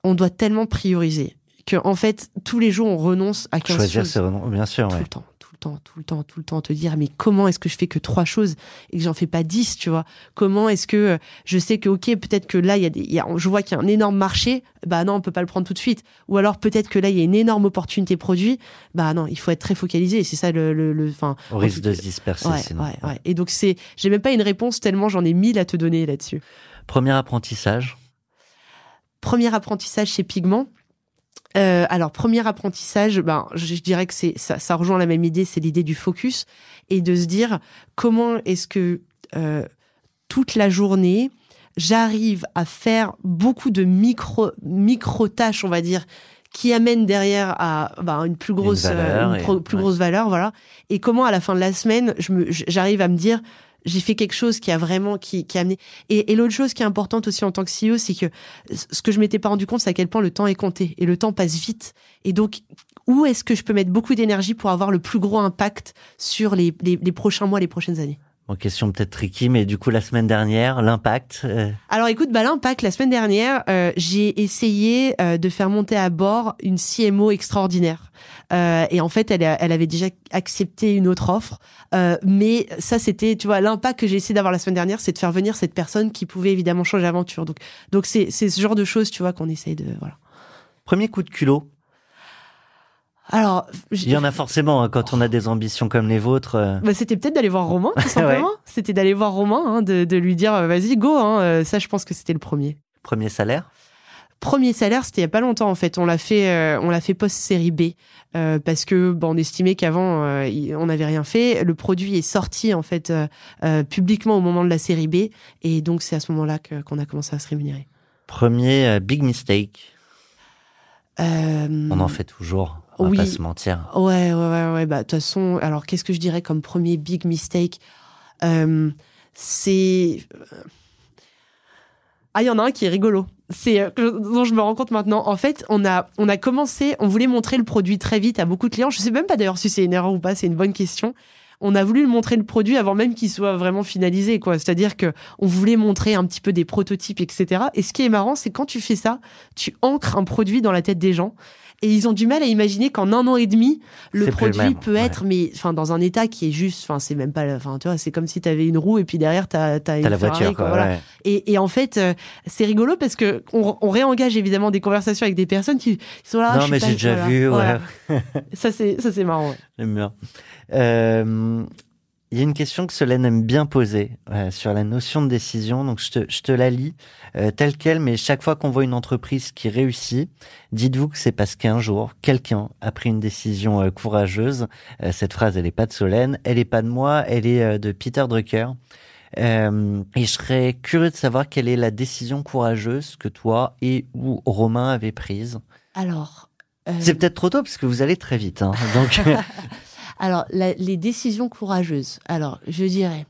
on doit tellement prioriser que en fait, tous les jours, on renonce à 15 Choisir choses. ses renoncements, bien sûr. tout ouais. le temps, tout le temps, tout le temps, tout le temps, te dire mais comment est-ce que je fais que trois choses et que j'en fais pas dix, tu vois? Comment est-ce que euh, je sais que ok peut-être que là il y a des, y a, je vois qu'il y a un énorme marché, bah non on peut pas le prendre tout de suite. Ou alors peut-être que là il y a une énorme opportunité produit, bah non il faut être très focalisé. Et c'est ça le, le, enfin. Au risque de cas- se disperser Ouais, sinon. ouais, ouais. Et donc c'est, j'ai même pas une réponse tellement j'en ai mille à te donner là-dessus. Premier apprentissage? Premier apprentissage chez Pigment. Euh, alors premier apprentissage, ben je, dirais que c'est ça, ça rejoint la même idée, c'est l'idée du focus et de se dire comment est-ce que euh, toute la journée j'arrive à faire beaucoup de micro micro tâches, on va dire, qui amènent derrière à ben, une plus grosse Une valeur euh, et- pro- plus ouais. grosse valeur, voilà. Et comment à la fin de la semaine, j'arrive à me dire j'ai fait quelque chose qui a vraiment qui, qui a amené. Et, et l'autre chose qui est importante aussi en tant que CEO c'est que ce que je m'étais pas rendu compte c'est à quel point le temps est compté et le temps passe vite. Et donc où est-ce que je peux mettre beaucoup d'énergie pour avoir le plus gros impact sur les, les, les prochains mois les prochaines années? Bon, question peut-être tricky, mais du coup, la semaine dernière, l'impact. euh, alors écoute, bah l'impact, la semaine dernière, euh, j'ai essayé euh, de faire monter à bord une CMO extraordinaire. Euh, et en fait, elle, a- elle avait déjà accepté une autre offre. Euh, mais ça, c'était, tu vois, l'impact que j'ai essayé d'avoir la semaine dernière, c'est de faire venir cette personne qui pouvait évidemment changer l'aventure. Donc, donc c'est, c'est ce genre de choses, tu vois, qu'on essaye de, voilà. Premier coup de culot. Alors, Il y en a forcément hein, quand on a des ambitions comme les vôtres. euh, Bah, c'était peut-être d'aller voir Romain, tout simplement. C'était d'aller voir Romain, hein, de, de lui dire, euh, vas-y, go. Hein, euh, ça, je pense que c'était le premier. Premier salaire? Premier salaire, c'était il y a pas longtemps en fait. On l'a fait, euh, on l'a fait post série B euh, parce que bon, on estimait qu'avant euh, on n'avait rien fait. Le produit est sorti en fait publiquement au moment de la série B et donc c'est à ce moment-là qu'on a commencé à se rémunérer. Premier big mistake. On en fait toujours. On va oui. pas se mentir. Ouais, ouais, ouais, ouais. Bah, de toute façon, alors qu'est-ce que je dirais comme premier big mistake? Euh, C'est. Ah, il y en a un qui est rigolo. C'est euh, dont je me rends compte maintenant. En fait, on a, on a commencé, on voulait montrer le produit très vite à beaucoup de clients. Je sais même pas d'ailleurs si c'est une erreur ou pas, c'est une bonne question. On a voulu montrer le produit avant même qu'il soit vraiment finalisé, quoi. C'est-à-dire que on voulait montrer un petit peu des prototypes, etc. Et ce qui est marrant, c'est quand tu fais ça, tu ancres un produit dans la tête des gens. Et ils ont du mal à imaginer qu'en un an et demi, le produit même, peut ouais. être, mais enfin dans un état qui est juste, enfin c'est même pas, enfin tu vois, c'est comme si tu avais une roue et puis derrière t'as as T'as une la Ferrari, voiture, quoi, quoi. voilà. ouais. Et, et en fait, euh, c'est rigolo parce que on, on réengage évidemment des conversations avec des personnes qui, qui sont là. Non, mais j'ai déjà vu. voilà. Ouais. Ça c'est ça c'est marrant. J'aime bien. Euh, Il y a une question que Solène aime bien poser euh, sur la notion de décision. Donc, je te, je te la lis euh, telle quelle, mais chaque fois qu'on voit une entreprise qui réussit, dites-vous que c'est parce qu'un jour, quelqu'un a pris une décision euh, courageuse. Cette phrase, elle n'est pas de Solène, elle n'est pas de moi, elle est de Peter Drucker. Euh, et je serais curieux de savoir quelle est la décision courageuse que toi et ou Romain avez prise. Alors. euh, C'est peut-être trop tôt parce que vous allez très vite. Hein, donc, Alors, les décisions courageuses. Alors, je dirais,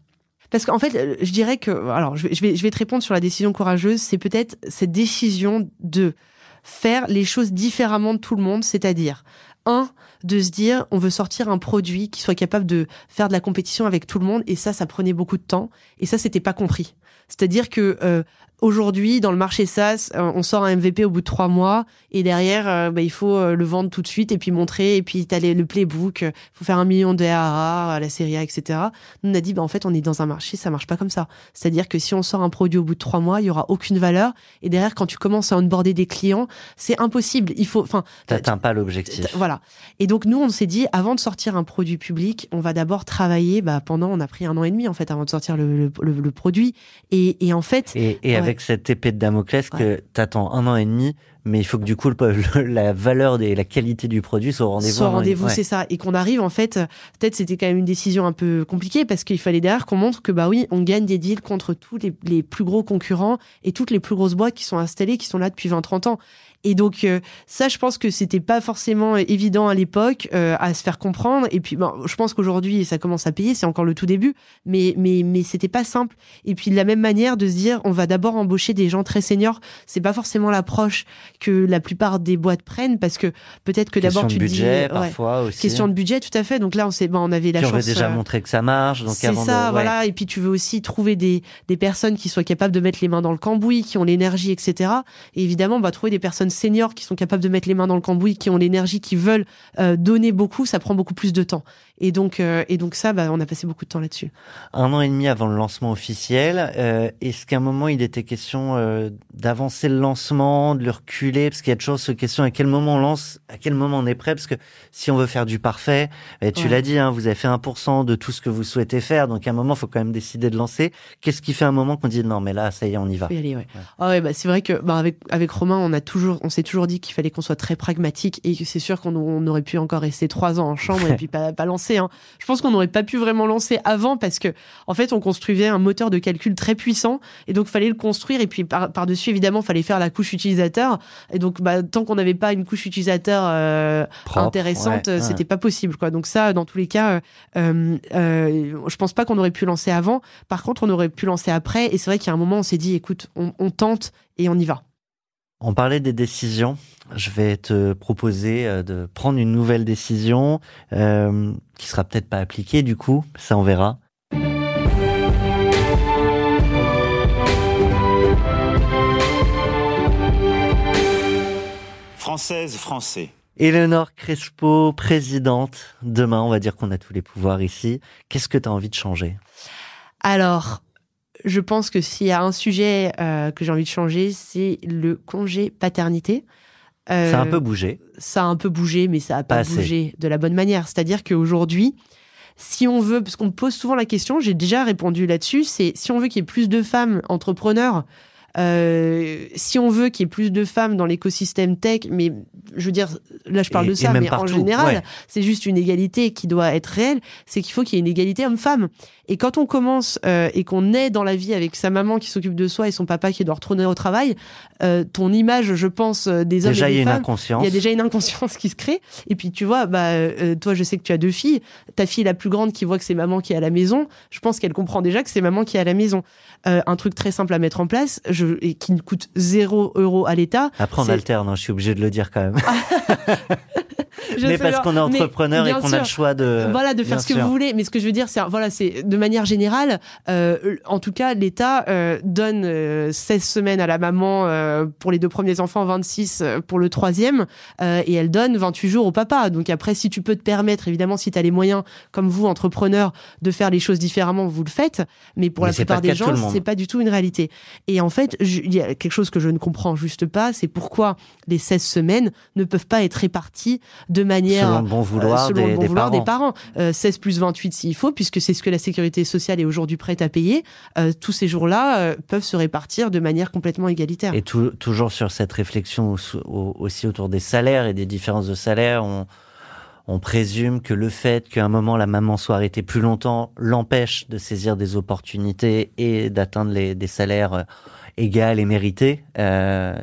Parce qu'en fait, euh, je dirais que, alors, je vais, je vais te répondre sur la décision courageuse. C'est peut-être cette décision de faire les choses différemment de tout le monde, c'est-à-dire, un, de se dire, on veut sortir un produit qui soit capable de faire de la compétition avec tout le monde, et ça, ça prenait beaucoup de temps, et ça, c'était pas compris. C'est-à-dire que euh, Aujourd'hui, dans le marché SaaS, euh, on sort un MVP au bout de trois mois et derrière, euh, bah, il faut euh, le vendre tout de suite et puis montrer et puis t'as le playbook, faut faire un million de ARA à la série A, etc. Nous, on a dit, bah, en fait, on est dans un marché, ça marche pas comme ça. C'est-à-dire que si on sort un produit au bout de trois mois, il y aura aucune valeur et derrière, quand tu commences à onboarder des clients, c'est impossible. Il faut, enfin, t'atteins pas l'objectif. Voilà. Et donc nous, on s'est dit, avant de sortir un produit public, on va d'abord travailler. Bah, pendant, on a pris un an et demi en fait avant de sortir le, le, le, produit. Et, et, en fait, et, et avec cette épée de Damoclès que t'attends un an et demi, mais il faut que du coup la valeur et la qualité du produit soient au rendez-vous. Soit au rendez-vous, c'est ça, et qu'on arrive en fait. Peut-être c'était quand même une décision un peu compliquée parce qu'il fallait derrière qu'on montre que bah oui, on gagne des deals contre tous les, les, plus gros concurrents et toutes les plus grosses boîtes qui sont installées, qui sont là depuis 20-30 ans. Et donc euh, ça, je pense que c'était pas forcément évident à l'époque euh, à se faire comprendre. Et puis, bon, je pense qu'aujourd'hui, ça commence à payer. C'est encore le tout début, mais mais mais c'était pas simple. Et puis de la même manière de se dire, on va d'abord embaucher des gens très seniors. C'est pas forcément l'approche que la plupart des boîtes prennent parce que peut-être que d'abord tu budget, dis, parfois aussi. Question de budget, tout à fait. Donc là, on bon, on avait la puis chance. On déjà montrer que ça marche. Donc c'est ça, voilà. Et puis tu veux aussi trouver des des personnes qui soient capables de mettre les mains dans le cambouis, qui ont l'énergie, etc. Et évidemment, on va trouver des personnes seniors qui sont capables de mettre les mains dans le cambouis, qui ont l'énergie, qui veulent euh, donner beaucoup, ça prend beaucoup plus de temps. Et donc, euh, et donc ça, bah, on a passé beaucoup de temps là-dessus. Un an et demi avant le lancement officiel, euh, est-ce qu'à un moment il était question d'avancer le lancement, de le reculer, parce qu'il y a toujours cette question à quel moment on lance, à quel moment on est prêt, parce que si on veut faire du parfait, et tu l'as dit, hein, vous avez fait 1% de tout ce que vous souhaitez faire, donc à un moment il faut quand même décider de lancer. Qu'est-ce qui fait un moment qu'on dit non mais là ça y est on y va? aller, ouais. Ah ouais, bah c'est vrai que bah, avec avec Romain on a toujours, on s'est toujours dit qu'il fallait qu'on soit très pragmatique et que c'est sûr qu'on aurait pu encore rester trois ans en chambre et puis pas, pas lancer. Hein. Je pense qu'on n'aurait pas pu vraiment lancer avant parce que en fait on construisait un moteur de calcul très puissant et donc fallait le construire et puis par, dessus évidemment fallait faire la couche utilisateur et donc bah, tant qu'on n'avait pas une couche utilisateur euh, intéressante c'était pas possible quoi. Donc ça dans tous les cas euh, euh, je pense pas qu'on aurait pu lancer avant. Par contre on aurait pu lancer après et c'est vrai qu'il y a un moment on s'est dit écoute on, on tente et on y va. On parlait des décisions. Je vais te proposer euh, de prendre une nouvelle décision euh, qui sera peut-être pas appliquée du coup, ça on verra. Française, français. Eleonore Crespo, présidente. Demain, on va dire qu'on a tous les pouvoirs ici. Qu'est-ce que tu as envie de changer? Alors, je pense que s'il y a un sujet euh, que j'ai envie de changer, c'est le congé paternité. Euh, ça a un peu bougé. Ça a un peu bougé, mais ça a pas, bougé de la bonne manière. C'est-à-dire qu'aujourd'hui, si on veut, parce qu'on me pose souvent la question, j'ai déjà répondu là-dessus, c'est si on veut qu'il y ait plus de femmes entrepreneurs, euh, si on veut qu'il y ait plus de femmes dans l'écosystème tech, mais je veux dire, là je parle de ça, mais en général, c'est juste une égalité qui doit être réelle, c'est qu'il faut qu'il y ait une égalité homme-femme. Et quand on commence euh, et qu'on est dans la vie avec sa maman qui s'occupe de soi et son papa qui doit retourner au travail, euh, ton image, je pense, euh, des hommes et des femmes, il y a déjà une inconscience qui se crée. Et puis tu vois, bah euh, toi, je sais que tu as deux filles. Ta fille la plus grande qui voit que c'est maman qui est à la maison, je pense qu'elle comprend déjà que c'est maman qui est à la maison. un truc très simple à mettre en place, je, et qui ne coûte zéro euro à l'État. Après, on alterne. Hein, je suis obligé de le dire quand même. mais parce qu'on est entrepreneur et qu'on a le choix de voilà de faire ce que vous voulez mais ce que je veux dire c'est voilà c'est de manière générale euh, en tout cas l'État euh, donne 16 euh, semaines à la maman pour les deux premiers enfants 26 euh, pour le troisième et elle donne 28 jours au papa. Donc après si tu peux te permettre évidemment si tu as les moyens comme vous entrepreneur de faire les choses différemment vous le faites. Mais pour la plupart des gens c'est pas du tout une réalité. Et en fait il y a quelque chose que je ne comprends juste pas c'est pourquoi les 16 semaines ne peuvent pas être réparties de manière selon le bon vouloir, des, bon vouloir des, parents. 16 plus 28 s'il faut, puisque c'est ce que la sécurité sociale est aujourd'hui prête à payer. Euh, tous ces jours-là euh, peuvent se répartir de manière complètement égalitaire. Et toujours sur cette réflexion aussi autour des salaires et des différences de salaire, on, présume que le fait qu'à un moment la maman soit arrêtée plus longtemps l'empêche de saisir des opportunités et d'atteindre des salaires euh, égaux et mérités.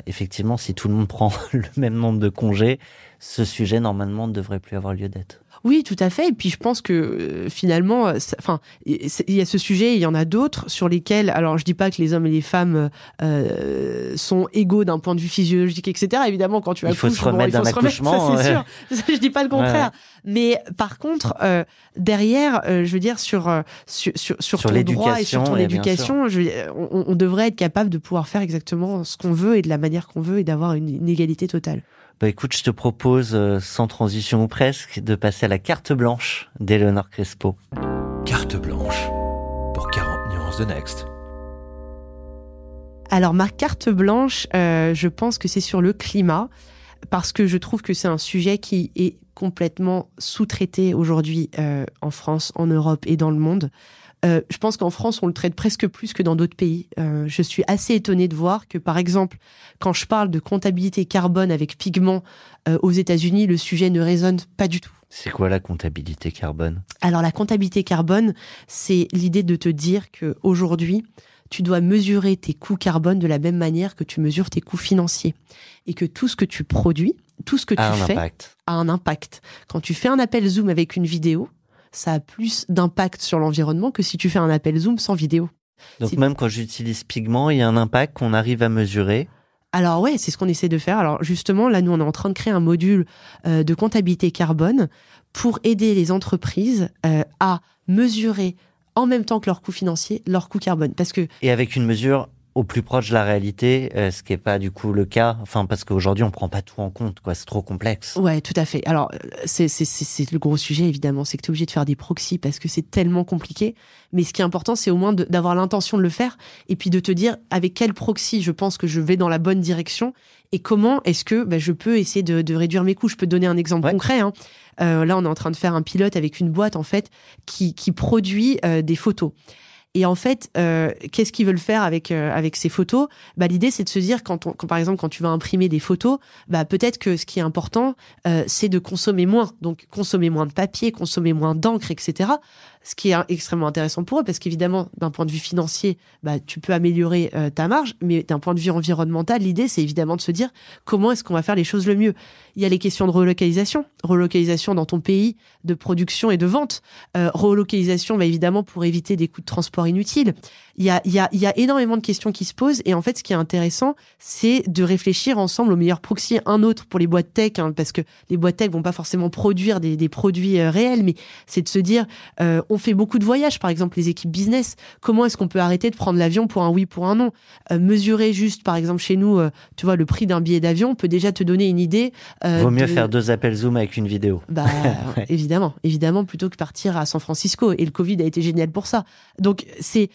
Effectivement, si tout le monde prend le même nombre de congés, ce sujet normalement ne devrait plus avoir lieu d'être. Oui, tout à fait. Et puis je pense que euh, finalement, euh, enfin, il y a ce sujet, il y en a d'autres sur lesquels, alors je dis pas que les hommes et les femmes euh, sont égaux d'un point de vue physiologique, etc. Évidemment, quand tu Il faut accouches, se remettre bon, d'un faut se remettre, accouchement, ça, c'est ouais. sûr. je dis pas le contraire. Mais par contre, euh, derrière, euh, je veux dire sur euh, sur sur, sur Sur ton droit et sur ton éducation, je on, on devrait être capable de pouvoir faire exactement ce qu'on veut et de la manière qu'on veut et d'avoir une, une égalité totale. Bah écoute, je te propose, euh, sans transition ou presque, de passer à la carte blanche d'Eleonore Crespo. Carte blanche pour 40 nuances de Next. Alors ma carte blanche, euh, je pense que c'est sur le climat parce que je trouve que c'est un sujet qui est complètement sous-traité aujourd'hui euh, en France, en Europe et dans le monde. Euh, je pense qu'en France, on le traite presque plus que dans d'autres pays. Euh, je suis assez étonnée de voir que, par exemple, quand je parle de comptabilité carbone avec pigments euh, aux États-Unis, le sujet ne résonne pas du tout. C'est quoi la comptabilité carbone? Alors la comptabilité carbone, c'est l'idée de te dire que aujourd'hui, tu dois mesurer tes coûts carbone de la même manière que tu mesures tes coûts financiers et que tout ce que tu produis, tout ce que tu a fais impact. a un impact. Quand tu fais un appel Zoom avec une vidéo, ça a plus d'impact sur l'environnement que si tu fais un appel Zoom sans vidéo. Donc Si- même quand j'utilise pigment, il y a un impact qu'on arrive à mesurer. Alors ouais, c'est ce qu'on essaie de faire. Alors justement, là, nous, on est en train de créer un module euh, de comptabilité carbone pour aider les entreprises euh, à mesurer en même temps que leurs coûts financiers, leurs coûts carbone. Parce que Et avec une mesure au plus proche de la réalité, euh, ce qui n'est pas du coup le cas. Enfin, parce qu'aujourd'hui, on prend pas tout en compte, quoi. C'est trop complexe. Ouais, tout à fait. Alors, euh, c'est le gros sujet, évidemment. C'est que tu es obligé de faire des proxys parce que c'est tellement compliqué. Mais ce qui est important, c'est au moins d'avoir l'intention de le faire et puis de te dire avec quel proxy je pense que je vais dans la bonne direction et comment est-ce que bah, je peux essayer de, de réduire mes coûts. Je peux te donner un exemple Ouais. concret. hein. Euh, là, on est en train de faire un pilote avec une boîte, en fait, qui, qui produit euh, des photos. Et en fait, euh, qu'est-ce qu'ils veulent faire avec euh, avec ces photos? Bah l'idée c'est de se dire quand, on, quand par exemple quand tu vas imprimer des photos, bah peut-être que ce qui est important euh, c'est de consommer moins, donc consommer moins de papier, consommer moins d'encre, etc. Ce qui est extrêmement intéressant pour eux parce qu'évidemment d'un point de vue financier, bah tu peux améliorer euh, ta marge, mais d'un point de vue environnemental, l'idée c'est évidemment de se dire comment est-ce qu'on va faire les choses le mieux. Il y a les questions de relocalisation, relocalisation dans ton pays de production et de vente, euh, relocalisation bah, évidemment pour éviter des coûts de transport inutiles. Il y a, il y, a, il y a énormément de questions qui se posent et en fait ce qui est intéressant c'est de réfléchir ensemble au meilleur proxy, un autre pour les boîtes tech, hein, parce que les boîtes tech vont pas forcément produire des, produits euh, réels, mais c'est de se dire on fait beaucoup de voyages, par exemple les équipes business, comment est-ce qu'on peut arrêter de prendre l'avion pour un oui, pour un non? Euh, Mesurer juste par exemple chez nous, euh, tu vois, le prix d'un billet d'avion peut déjà te donner une idée. euh, Vaut mieux de- faire deux appels Zoom avec une vidéo. bah, Ouais. évidemment, évidemment, plutôt que partir à San Francisco. Et le Covid a été génial pour ça. Donc, c'est,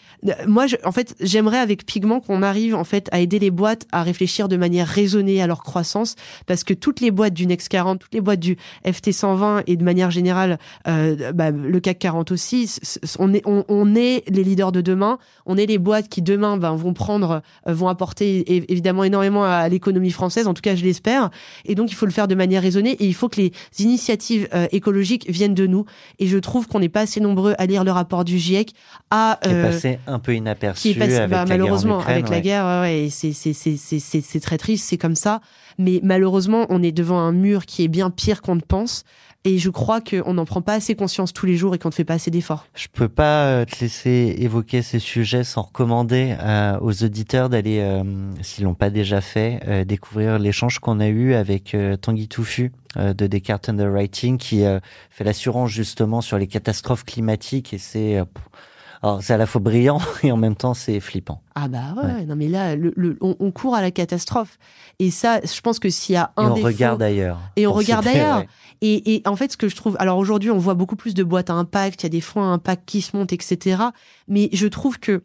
moi, je, en fait, j'aimerais avec Pigment qu'on arrive, en fait, à aider les boîtes à réfléchir de manière raisonnée à leur croissance, parce que toutes les boîtes du Next 40, toutes les boîtes du FT 120 et de manière générale, bah, le CAC 40 aussi, on est, on, on est les leaders de demain. On est les boîtes qui demain, ben, vont prendre, euh, vont apporter évidemment énormément à l'économie française. En tout cas, je l'espère. Et donc, il faut le faire de manière raisonnée et il faut que les initiatives euh, écologiques viennent de nous. Et je trouve qu'on n'est pas assez nombreux à lire le rapport du GIEC, à Qui est euh, passé un peu inaperçu qui est passé avec bah, la guerre en malheureusement Ukraine, avec la guerre. ouais, ouais, et c'est c'est c'est c'est c'est c'est très triste, c'est comme ça. Mais malheureusement, on est devant un mur qui est bien pire qu'on ne pense. Et je crois qu'on n'en prend pas assez conscience tous les jours et qu'on ne fait pas assez d'efforts. Je peux pas euh, te laisser évoquer ces sujets sans recommander euh, aux auditeurs d'aller, euh, s'ils l'ont pas déjà fait, euh, découvrir l'échange qu'on a eu avec Tanguy Touffu de Descartes Underwriting qui fait l'assurance justement sur les catastrophes climatiques et c'est alors c'est à la fois brillant et en même temps c'est flippant. Ah bah ouais, non mais là, le, le- on, on court à la catastrophe. Et ça, je pense que s'il y a Et un on défaut, regarde ailleurs. Et on regarde citer, ailleurs. ouais. Et, et en fait, ce que je trouve, alors aujourd'hui, on voit beaucoup plus de boîtes à impact, il y a des fonds à impact qui se montent, etc. Mais je trouve que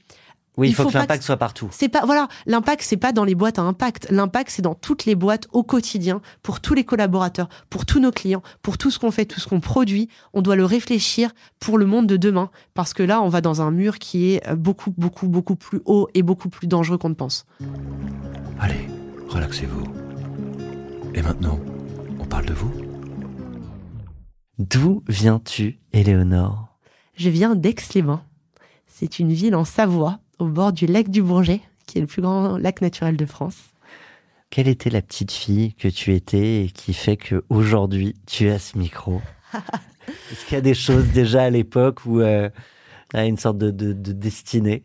Oui, il Il faut, faut que l'impact soit partout. c'est pas, voilà, l'impact, c'est pas dans les boîtes à impact. L'impact, c'est dans toutes les boîtes au quotidien, pour tous les collaborateurs, pour tous nos clients, pour tout ce qu'on fait, tout ce qu'on produit. On doit le réfléchir pour le monde de demain. Parce que là, on va dans un mur qui est euh, beaucoup, beaucoup, beaucoup plus haut et beaucoup plus dangereux qu'on ne pense. Allez, relaxez-vous. Et maintenant, on parle de vous D'où viens-tu, Éléonore? Je viens d'Aix-les-Bains. C'est une ville en Savoie, au bord du lac du Bourget, qui est le plus grand lac naturel de France. Quelle était la petite fille que tu étais et qui fait que aujourd'hui tu à ce micro? Est-ce qu'il y a des choses déjà à l'époque où euh, il y a une sorte de, de, de destinée?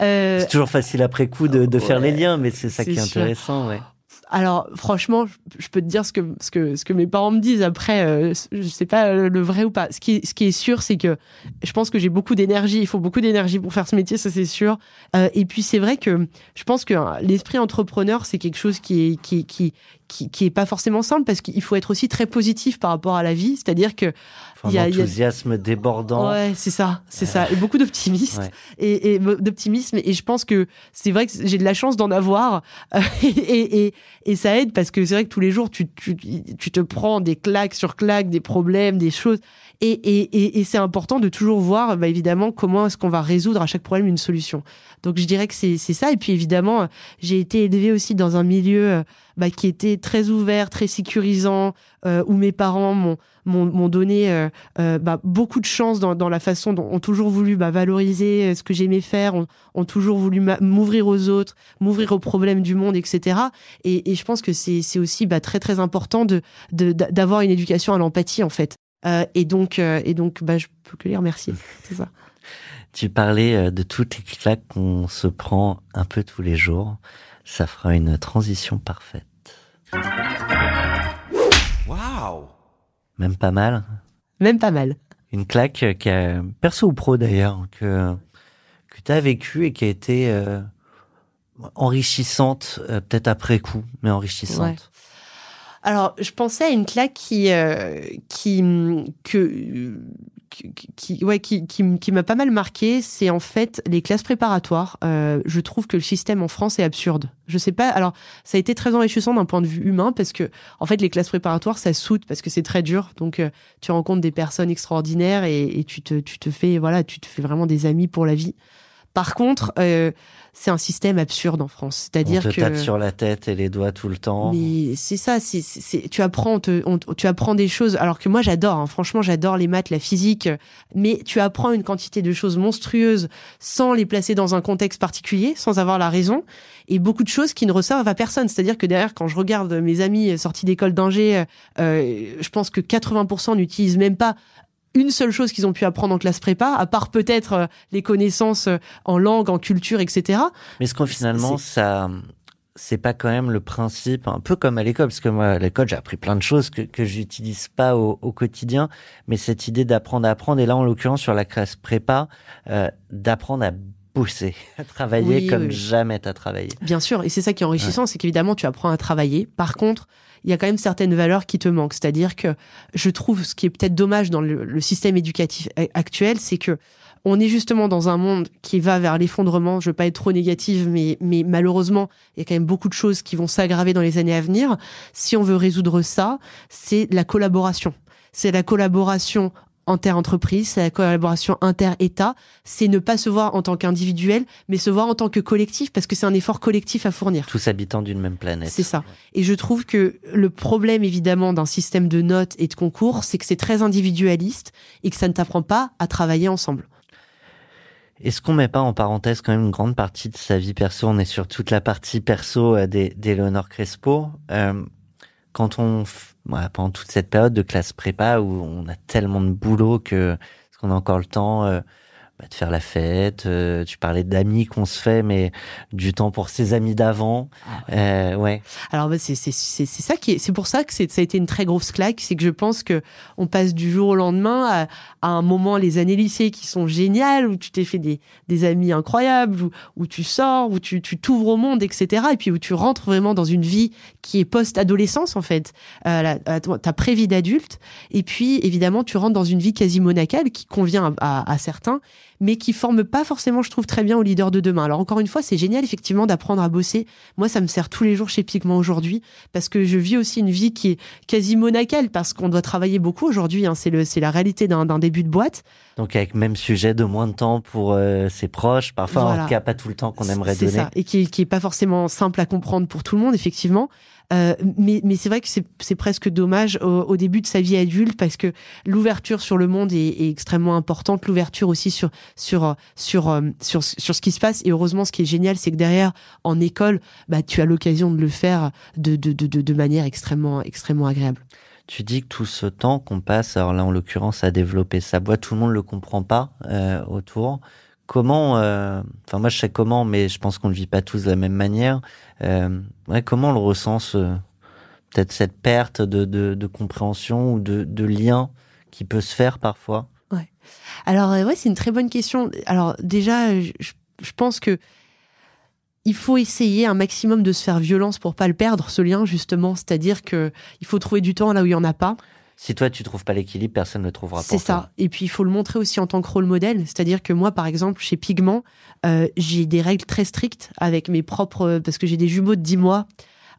Euh, C'est toujours facile après coup de, de faire ouais, les liens, mais c'est ça qui est sûr. intéressant. Ouais. Alors, franchement, je, peux te dire ce que, ce que, ce que mes parents me disent. Après, euh, je sais pas euh, le vrai ou pas. Ce qui ce qui est sûr, c'est que je pense que j'ai beaucoup d'énergie. Il faut beaucoup d'énergie pour faire ce métier, ça c'est sûr. Euh, et puis, c'est vrai que je pense que hein, l'esprit entrepreneur, c'est quelque chose qui est, qui, qui, qui, qui est pas forcément simple parce qu'il faut être aussi très positif par rapport à la vie. C'est-à-dire que Enfin, Il y a- enthousiasme débordant. Ouais, c'est ça, c'est ça. Et beaucoup d'optimisme. Ouais. Et, et d'optimisme. Et je pense que c'est vrai que j'ai de la chance d'en avoir. Et, et, et ça aide parce que c'est vrai que tous les jours, tu, tu, tu te prends des claques sur claques, des problèmes, des choses. Et, et, et, c'est important de toujours voir, bah, évidemment, comment est-ce qu'on va résoudre à chaque problème une solution. Donc je dirais que c'est c'est ça. Et puis évidemment, j'ai été élevée aussi dans un milieu euh, bah, qui était très ouvert, très sécurisant, euh, où mes parents m'ont donné euh, euh, bah, beaucoup de chance dans, dans la façon dont ont toujours voulu bah, valoriser ce que j'aimais faire, ont, ont toujours voulu m'ouvrir aux autres, m'ouvrir aux problèmes du monde, etc. Et, et je pense que c'est aussi bah, très très important de d'avoir une éducation à l'empathie en fait. Et donc et donc bah, je peux que les remercier. C'est ça. Tu parlais de toutes les claques qu'on se prend un peu tous les jours. Ça fera une transition parfaite. Waouh Même pas mal. Même pas mal. Une claque qui a, perso ou pro d'ailleurs, que, que tu as vécue et qui a été euh, enrichissante, euh, peut-être après coup, mais enrichissante. Ouais. Alors, je pensais à une claque qui, euh, qui, que, qui, ouais, qui, qui m'a pas mal marqué. C'est en fait les classes préparatoires. Euh, je trouve que le système en France est absurde. Je sais pas. Alors, ça a été très enrichissant d'un point de vue humain parce que, en fait, les classes préparatoires, ça soude parce que c'est très dur. Donc, euh, tu rencontres des personnes extraordinaires et, et tu te, tu te fais, voilà, tu te fais vraiment des amis pour la vie. Par contre, euh, c'est un système absurde en France. On C'est-à-dire te que tape sur la tête et les doigts tout le temps. mais c'est ça, c'est, c'est, c'est- tu apprends, on te- on- tu apprends des choses. Alors que moi, j'adore. hein, franchement, j'adore les maths, la physique. Mais tu apprends une quantité de choses monstrueuses sans les placer dans un contexte particulier, sans avoir la raison, et beaucoup de choses qui ne resservent à personne. C'est-à-dire que derrière, quand je regarde mes amis sortis d'école d'ingé, euh, je pense que 80% n'utilisent même pas une seule chose qu'ils ont pu apprendre en classe prépa, à part peut-être euh, les connaissances euh, en langue, en culture, etc. Mais est-ce qu'on finalement, ça, c'est pas quand même le principe, un peu comme à l'école, parce que moi, à l'école, j'ai appris plein de choses que, que j'utilise pas au, au quotidien, mais cette idée d'apprendre à apprendre, et là, en l'occurrence, sur la classe prépa, euh, d'apprendre à bosser, à travailler Oui, comme oui, jamais t'as travaillé. Bien sûr, et c'est ça qui est enrichissant, c'est qu'évidemment tu apprends à travailler. Par contre, il y a quand même certaines valeurs qui te manquent. C'est-à-dire que je trouve ce qui est peut-être dommage dans le, système éducatif actuel, c'est que on est justement dans un monde qui va vers l'effondrement. Je veux pas être trop négative, mais, mais malheureusement, il y a quand même beaucoup de choses qui vont s'aggraver dans les années à venir. Si on veut résoudre ça, c'est la collaboration. C'est la collaboration inter-entreprise, c'est la collaboration inter-État, c'est ne pas se voir en tant qu'individuel, mais se voir en tant que collectif, parce que c'est un effort collectif à fournir. Tous habitants d'une même planète. C'est ça. Et je trouve que le problème, évidemment, d'un système de notes et de concours, c'est que c'est très individualiste et que ça ne t'apprend pas à travailler ensemble. Est-ce qu'on met pas en parenthèse quand même une grande partie de sa vie perso? On est sur toute la partie perso euh, d'É- d'Éléonore Crespo. Euh, quand on, f- pendant toute cette période de classe prépa où on a tellement de boulot que, est-ce qu'on a encore le temps euh, bah, de faire la fête euh, Tu parlais d'amis qu'on se fait, mais du temps pour ses amis d'avant. Euh, ouais. Alors bah, c'est ça qui est c'est pour ça que ça a été une très grosse claque, c'est que je pense que on passe du jour au lendemain à, à un moment les années lycée qui sont géniales où tu t'es fait des des amis incroyables où, où tu sors où tu tu t'ouvres au monde etc et puis où tu rentres vraiment dans une vie qui est post adolescence en fait euh, ta pré-vie d'adulte et puis évidemment tu rentres dans une vie quasi monacale qui convient à, à, à certains mais qui forme pas forcément je trouve très bien au leader de demain. Alors encore une fois c'est génial effectivement d'apprendre à bosser. Moi ça me sert tous les jours chez Pigment aujourd'hui parce que je vis aussi une vie qui est quasi monacale parce qu'on doit travailler beaucoup aujourd'hui hein, c'est le c'est la réalité d'un début de boîte. Donc avec même sujet de moins de temps pour euh, ses proches, parfois en Voilà. tout cas pas tout le temps qu'on aimerait c'est donner. ça et qui qui est pas forcément simple à comprendre pour tout le monde effectivement Euh, mais c'est vrai que c'est presque dommage au, début de sa vie adulte parce que l'ouverture sur le monde est, extrêmement importante. L'ouverture aussi sur sur sur euh, sur sur ce qui se passe. Et heureusement ce qui est génial c'est que derrière en école bah tu as l'occasion de le faire de de, de manière extrêmement extrêmement agréable. Tu dis que tout ce temps qu'on passe, alors là en l'occurrence à développer sa boîte, tout le monde le comprend pas euh, autour. Comment, euh, enfin moi je sais comment, mais je pense qu'on le vit pas tous de la même manière. Euh, comment on le ressent ce, peut-être cette perte de, de, de compréhension ou de, de lien qui peut se faire parfois? Ouais. Alors euh, ouais, c'est une très bonne question. Alors déjà, je, je pense que il faut essayer un maximum de se faire violence pour pas le perdre, ce lien justement. C'est-à-dire que il faut trouver du temps là où il y en a pas. Si toi tu trouves pas l'équilibre, personne ne le trouvera C'est ça. toi. Et puis il faut le montrer aussi en tant que rôle modèle. C'est-à-dire que moi, par exemple, chez Pigment, euh, j'ai des règles très strictes avec mes propres, parce que j'ai des jumeaux de 10 mois.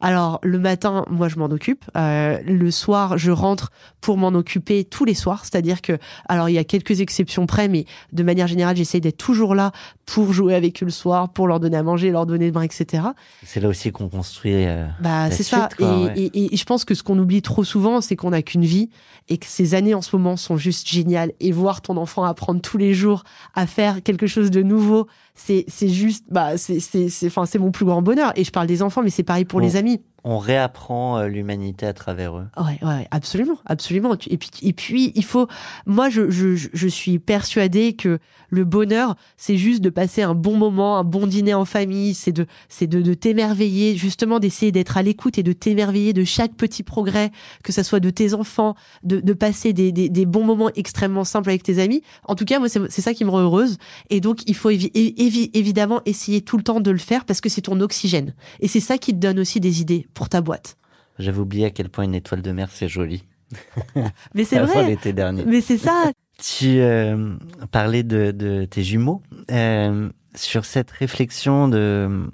Alors le matin, moi je m'en occupe. Euh, le soir, je rentre pour m'en occuper tous les soirs. C'est-à-dire que, alors il y a quelques exceptions près, mais de manière générale, j'essaye d'être toujours là pour jouer avec eux le soir, pour leur donner à manger, leur donner de bain, etc. C'est là aussi qu'on construit. euh, Bah c'est ça. suite, quoi, et, ouais. et- et je pense que ce qu'on oublie trop souvent, c'est qu'on n'a qu'une vie et que ces années en ce moment sont juste géniales. Et voir ton enfant apprendre tous les jours à faire quelque chose de nouveau, c'est c'est juste, bah c'est c'est c'est, enfin c'est mon plus grand bonheur. Et je parle des enfants, mais c'est pareil pour Bon. les amis. On réapprend euh, l'humanité à travers eux. Ouais, ouais, absolument, absolument. Et puis, et puis, il faut. Moi, je, suis persuadée que le bonheur, c'est juste de passer un bon moment, un bon dîner en famille. C'est de, c'est de, t'émerveiller, justement, d'essayer d'être à l'écoute et de t'émerveiller de chaque petit progrès, que ça soit de tes enfants, de, passer des, bons moments extrêmement simples avec tes amis. En tout cas, moi, c'est ça qui me rend heureuse. Et donc, il faut évi- évi- évidemment essayer tout le temps de le faire parce que c'est ton oxygène. Et c'est ça qui te donne aussi des idées pour ta boîte. J'avais oublié à quel point une étoile de mer c'est joli. Mais c'est vrai. l'été dernier. Mais c'est ça. Tu euh, parlais de, de tes jumeaux. Euh, sur cette réflexion de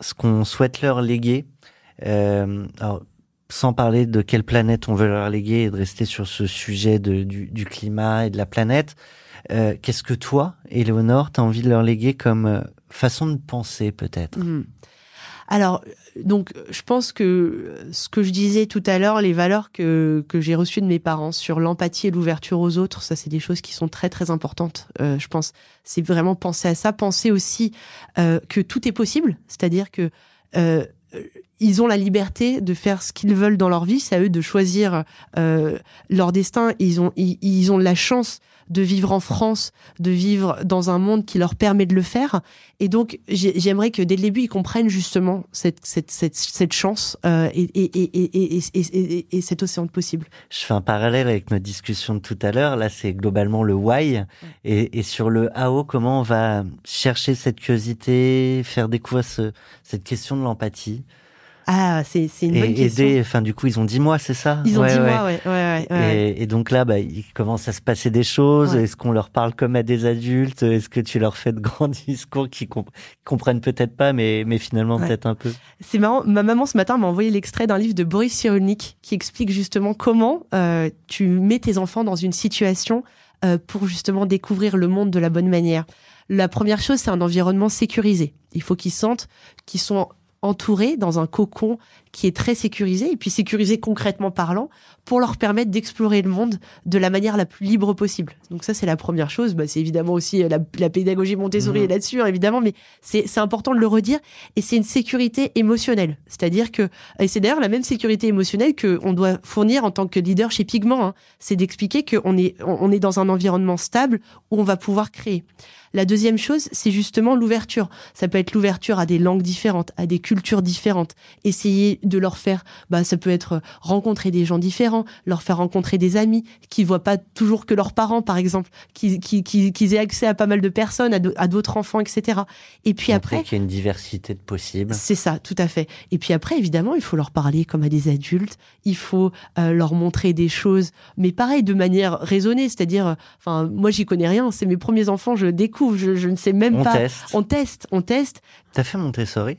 ce qu'on souhaite leur léguer, euh, alors, sans parler de quelle planète on veut leur léguer et de rester sur ce sujet de, du, du climat et de la planète, euh, qu'est-ce que toi, Éléonore, t'as envie de leur léguer comme façon de penser peut-être? Mhm. Alors, donc, je pense que ce que je disais tout à l'heure, les valeurs que, que j'ai reçues de mes parents sur l'empathie et l'ouverture aux autres, ça, c'est des choses qui sont très, très importantes. Euh, je pense, c'est vraiment penser à ça, penser aussi euh, que tout est possible, c'est-à-dire que euh, ils ont la liberté de faire ce qu'ils veulent dans leur vie, c'est à eux de choisir euh, leur destin. Ils ont, ils ont la chance de vivre en France, de vivre dans un monde qui leur permet de le faire. Et donc, j'ai- j'aimerais que dès le début, ils comprennent justement cette, cette, cette, cette chance euh, et, et, et, et, et, et, et- et cet océan de possible. Je fais un parallèle avec notre discussion de tout à l'heure. Là, c'est globalement le why. Et, et sur le how, comment on va chercher cette curiosité, faire découvrir ce, cette question de l'empathie Ah, c'est c'est une bonne et question. aider. Enfin, du coup, ils ont dit moi, c'est ça? Ils ont Ouais, dit ouais. moi, ouais, ouais. Et, et donc là, bah, il commence à se passer des choses. Est-ce qu'on leur parle comme à des adultes? Est-ce que tu leur fais de grands discours qu'ils comp- comprennent peut-être pas, mais, mais finalement peut-être un peu? C'est marrant, ma maman ce matin m'a envoyé l'extrait d'un livre de Boris Cyrulnik qui explique justement comment euh, tu mets tes enfants dans une situation euh, pour justement découvrir le monde de la bonne manière. La première chose, c'est un environnement sécurisé. Il faut qu'ils sentent qu'ils sont entourés dans un cocon qui est très sécurisé, et puis sécurisé concrètement parlant, pour leur permettre d'explorer le monde de la manière la plus libre possible. Donc ça, c'est la première chose. Bah, c'est évidemment aussi euh, la, la pédagogie Montessori Mhm. là-dessus, hein, évidemment, mais c'est important de le redire et c'est une sécurité émotionnelle. C'est-à-dire que, et c'est d'ailleurs la même sécurité émotionnelle que on doit fournir en tant que leader chez Pigment, hein. c'est d'expliquer qu'on est, on on est dans un environnement stable où on va pouvoir créer. La deuxième chose, c'est justement l'ouverture. Ça peut être l'ouverture à des langues différentes, à des cultures différentes. Essayer de leur faire, bah, ça peut être rencontrer des gens différents, leur faire rencontrer des amis qui voient pas toujours que leurs parents, par exemple, qui, qui, qui, qu'ils aient accès à pas mal de personnes, à d'autres enfants, etc. Et puis après, qu'il y a une diversité de possibles. c'est ça, tout à fait. Et puis après, évidemment, il faut leur parler comme à des adultes. Il faut euh, leur montrer des choses, mais pareil, de manière raisonnée. C'est-à-dire, euh, enfin, moi, j'y connais rien. C'est mes premiers enfants, je découvre, je, je ne sais même On pas. teste. On teste, on teste. T'as fait Montessori?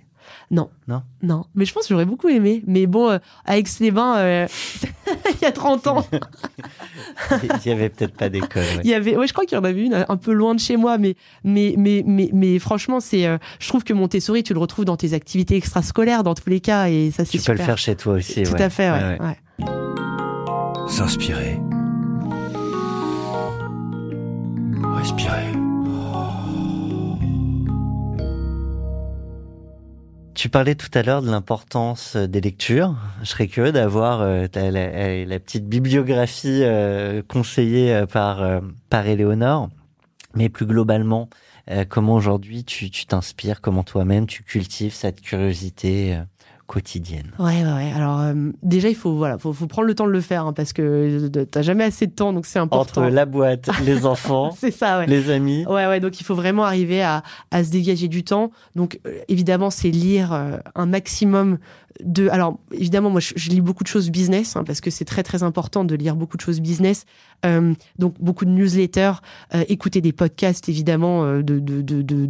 Non. Non. Non. Mais je pense que j'aurais beaucoup aimé. Mais bon, euh, avec les bains, euh, il y a 30 ans, Il y avait peut-être pas d'école. ouais. il y avait, ouais, je crois qu'il y en avait une un peu loin de chez moi, mais, mais, mais, mais, mais franchement, c'est, euh, je trouve que Montessori, tu le retrouves dans tes activités extrascolaires, dans tous les cas, et ça, c'est Tu peux le faire chez toi aussi. Tout ouais. à fait, ouais. ouais. S'inspirer. Respirer. Tu parlais tout à l'heure de l'importance des lectures. Je serais curieux d'avoir la, la, petite bibliographie conseillée par par Éléonore, mais plus globalement, comment aujourd'hui tu t'inspires, comment toi-même tu cultives cette curiosité quotidienne. Ouais, ouais, ouais. Alors euh, déjà, il faut voilà, faut, faut, prendre le temps de le faire hein, parce que t'as jamais assez de temps, donc c'est important. Entre la boîte, les enfants, c'est ça, ouais. les amis. Ouais, ouais. Donc il faut vraiment arriver à, à se dégager du temps. Donc euh, évidemment, c'est lire euh, un maximum de. Alors évidemment, moi, je, lis beaucoup de choses business hein, parce que c'est très très important de lire beaucoup de choses business. Euh, donc beaucoup de newsletters, euh, écouter des podcasts évidemment euh, de, de, de, de,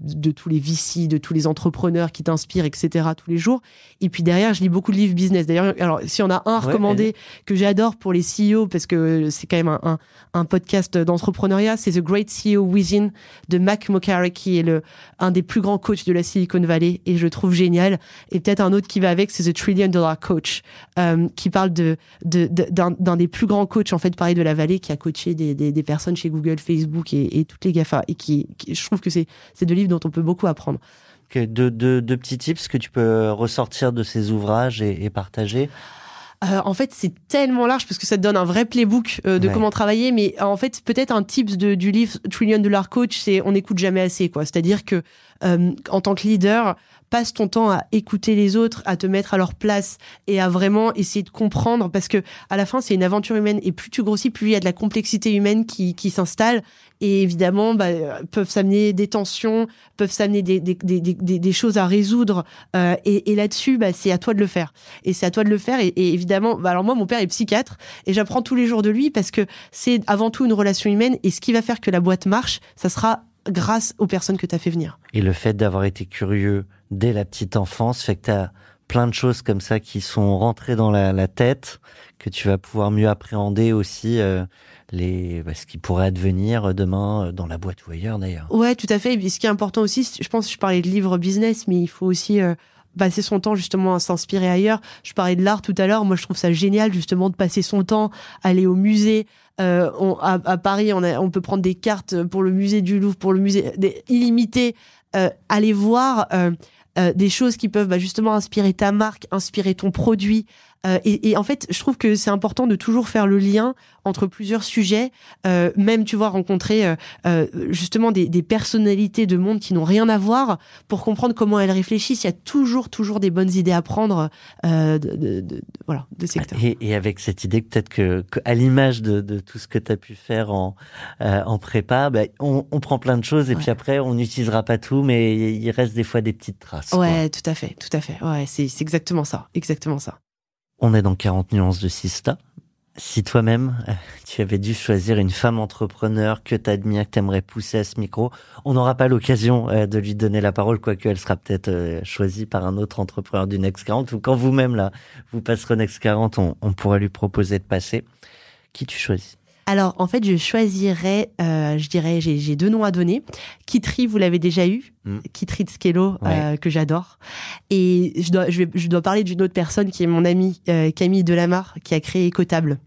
de, tous les VC, de tous les entrepreneurs qui t'inspirent, etc. tous les jours. Et puis derrière, je lis beaucoup de livres business. D'ailleurs, alors si on a un recommandé que j'adore pour les CEO parce que c'est quand même un, un, un podcast d'entrepreneuriat, c'est The Great CEO Within de Mac Mokari qui est le un des plus grands coachs de la Silicon Valley et je trouve génial. Et peut-être un autre qui va avec, c'est The Trillion Dollar Coach euh, qui parle de d'un de, des plus grands coachs en fait pareil de la vallée qui a coaché des, des, des personnes chez Google, Facebook et, et toutes les GAFA et qui, je trouve que c'est c'est deux livres dont on peut beaucoup apprendre. Deux de, de, petits tips que tu peux ressortir de ces ouvrages et, et partager euh, en fait, c'est tellement large parce que ça te donne un vrai playbook euh, de comment travailler. Mais en fait, peut-être un tips de, du livre Trillion Dollar Coach, c'est on n'écoute jamais assez, quoi. C'est-à-dire que en tant que leader, passe ton temps à écouter les autres, à te mettre à leur place et à vraiment essayer de comprendre parce que à la fin c'est une aventure humaine et plus tu grossis, plus il y a de la complexité humaine qui, s'installe et évidemment bah, peuvent s'amener des tensions, peuvent s'amener des, choses à résoudre euh, et, là-dessus bah, c'est à toi de le faire et c'est à toi de le faire et, et évidemment bah, alors moi mon père est psychiatre et j'apprends tous les jours de lui parce que c'est avant tout une relation humaine et ce qui va faire que la boîte marche ça sera grâce aux personnes que tu as fait venir. Et le fait d'avoir été curieux dès la petite enfance fait que tu as plein de choses comme ça qui sont rentrées dans la, tête, que tu vas pouvoir mieux appréhender aussi euh, les, bah, ce qui pourrait advenir demain euh, dans la boîte ou ailleurs d'ailleurs. Ouais, tout à fait. Et ce qui est important aussi, je pense, je parlais de livres business, mais il faut aussi euh, passer son temps justement à s'inspirer ailleurs. Je parlais de l'art tout à l'heure. Moi, je trouve ça génial justement de passer son temps, aller au musée. À, Paris, on, peut prendre des cartes pour le musée du Louvre, pour le musée illimité. Aller voir euh, des choses qui peuvent bah, justement inspirer ta marque, inspirer ton produit, euh, et, et, en fait, je trouve que c'est important de toujours faire le lien entre plusieurs sujets, euh, même tu vois rencontrer euh, justement des, des, personnalités de monde qui n'ont rien à voir pour comprendre comment elles réfléchissent. Il y a toujours toujours des bonnes idées à prendre de, de, de, voilà de secteur. Et, et, avec cette idée peut-être que, que, à l'image de, de, tout ce que tu as pu faire en en prépa, bah, on, on, prend plein de choses et ouais. puis après on n'utilisera pas tout, mais il reste des fois des petites traces. Ouais, quoi. tout à fait, tout à fait. Ouais, c'est exactement ça, exactement ça. On est dans 40 nuances de Sista. Si toi-même, euh, tu avais dû choisir une femme entrepreneur que tu admires, que tu aimerais pousser à ce micro, on n'aura pas l'occasion euh, de lui donner la parole, quoique elle sera peut-être euh, choisie par un autre entrepreneur du Next 40, ou quand vous-même, là, vous passerez au Next 40, on, on pourra lui proposer de passer. Qui tu choisis? Alors, en fait, je choisirais, euh, je dirais, j'ai deux noms à donner. Kitri, vous l'avez déjà eu. Mm. Kitri Tskello, ouais. euh, que j'adore. Et je dois, je, vais, je dois parler d'une autre personne qui est mon amie, euh, Camille Delamare, qui a créé Ecotable.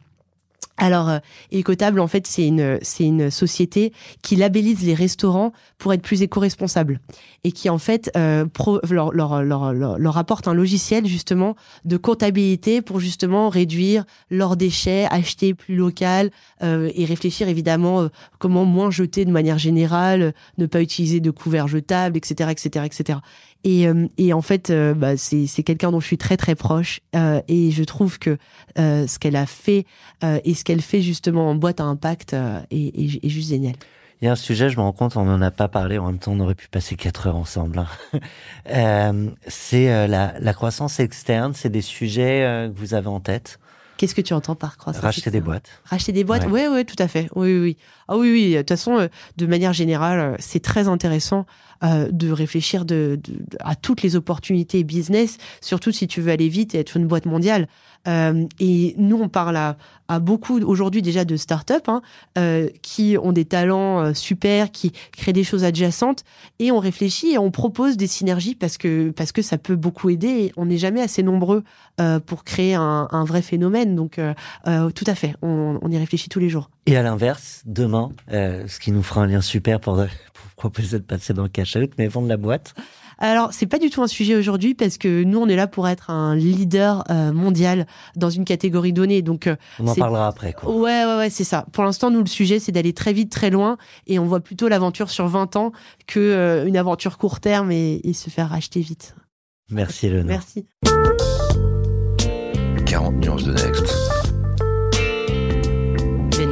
Alors, euh, Ecotable, en fait, c'est une, c'est une société qui labellise les restaurants pour être plus éco-responsables et qui, en fait, euh, leur, leur, leur, leur, apporte un logiciel, justement, de comptabilité pour, justement, réduire leurs déchets, acheter plus local euh, et réfléchir, évidemment, euh, comment moins jeter de manière générale, ne pas utiliser de couverts jetables, etc., etc., etc. Et, euh, et en fait, euh, bah, c'est, quelqu'un dont je suis très très proche euh, et je trouve que ce qu'elle a fait et ce qu'elle fait justement en boîte à impact est, est, est, juste génial. Il y a un sujet, je me rends compte, on n'en a pas parlé. En même temps, on aurait pu passer quatre heures ensemble. Hein. c'est la, la, croissance externe. C'est des sujets que vous avez en tête. Qu'est-ce que tu entends par croissance Racheter des boîtes. Racheter des boîtes, ouais, ouais tout à fait. Oui, oui, oui. Ah oui, oui. De toute façon, de manière générale, c'est très intéressant euh, de réfléchir de, à toutes les opportunités business, surtout si tu veux aller vite et être une boîte mondiale. Euh, et nous, on parle à, beaucoup aujourd'hui déjà de start-up hein, euh, qui ont des talents euh, super, qui créent des choses adjacentes, et on réfléchit et on propose des synergies parce que parce que ça peut beaucoup aider. On n'est jamais assez nombreux euh, pour créer un, vrai phénomène. Donc euh, tout à fait, on, on, y réfléchit tous les jours. Et à l'inverse, demain, ce qui nous fera un lien super pour, pour proposer de passer dans le cash out, mais vendre la boîte. Alors, c'est pas du tout un sujet aujourd'hui parce que nous, on est là pour être un leader euh, mondial dans une catégorie donnée. Donc, euh, On en c'est- parlera après. Quoi. ouais, ouais, ouais, c'est ça. Pour l'instant, nous, le sujet, c'est d'aller très vite, très loin, et on voit plutôt l'aventure sur 20 ans que euh, une aventure court terme et, et se faire racheter vite. Merci Léonore. Merci. 40 nuances de Next.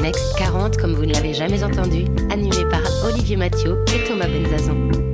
Next 40, comme vous ne l'avez jamais entendu, animé par Olivier Mathieu et Thomas Benzazon.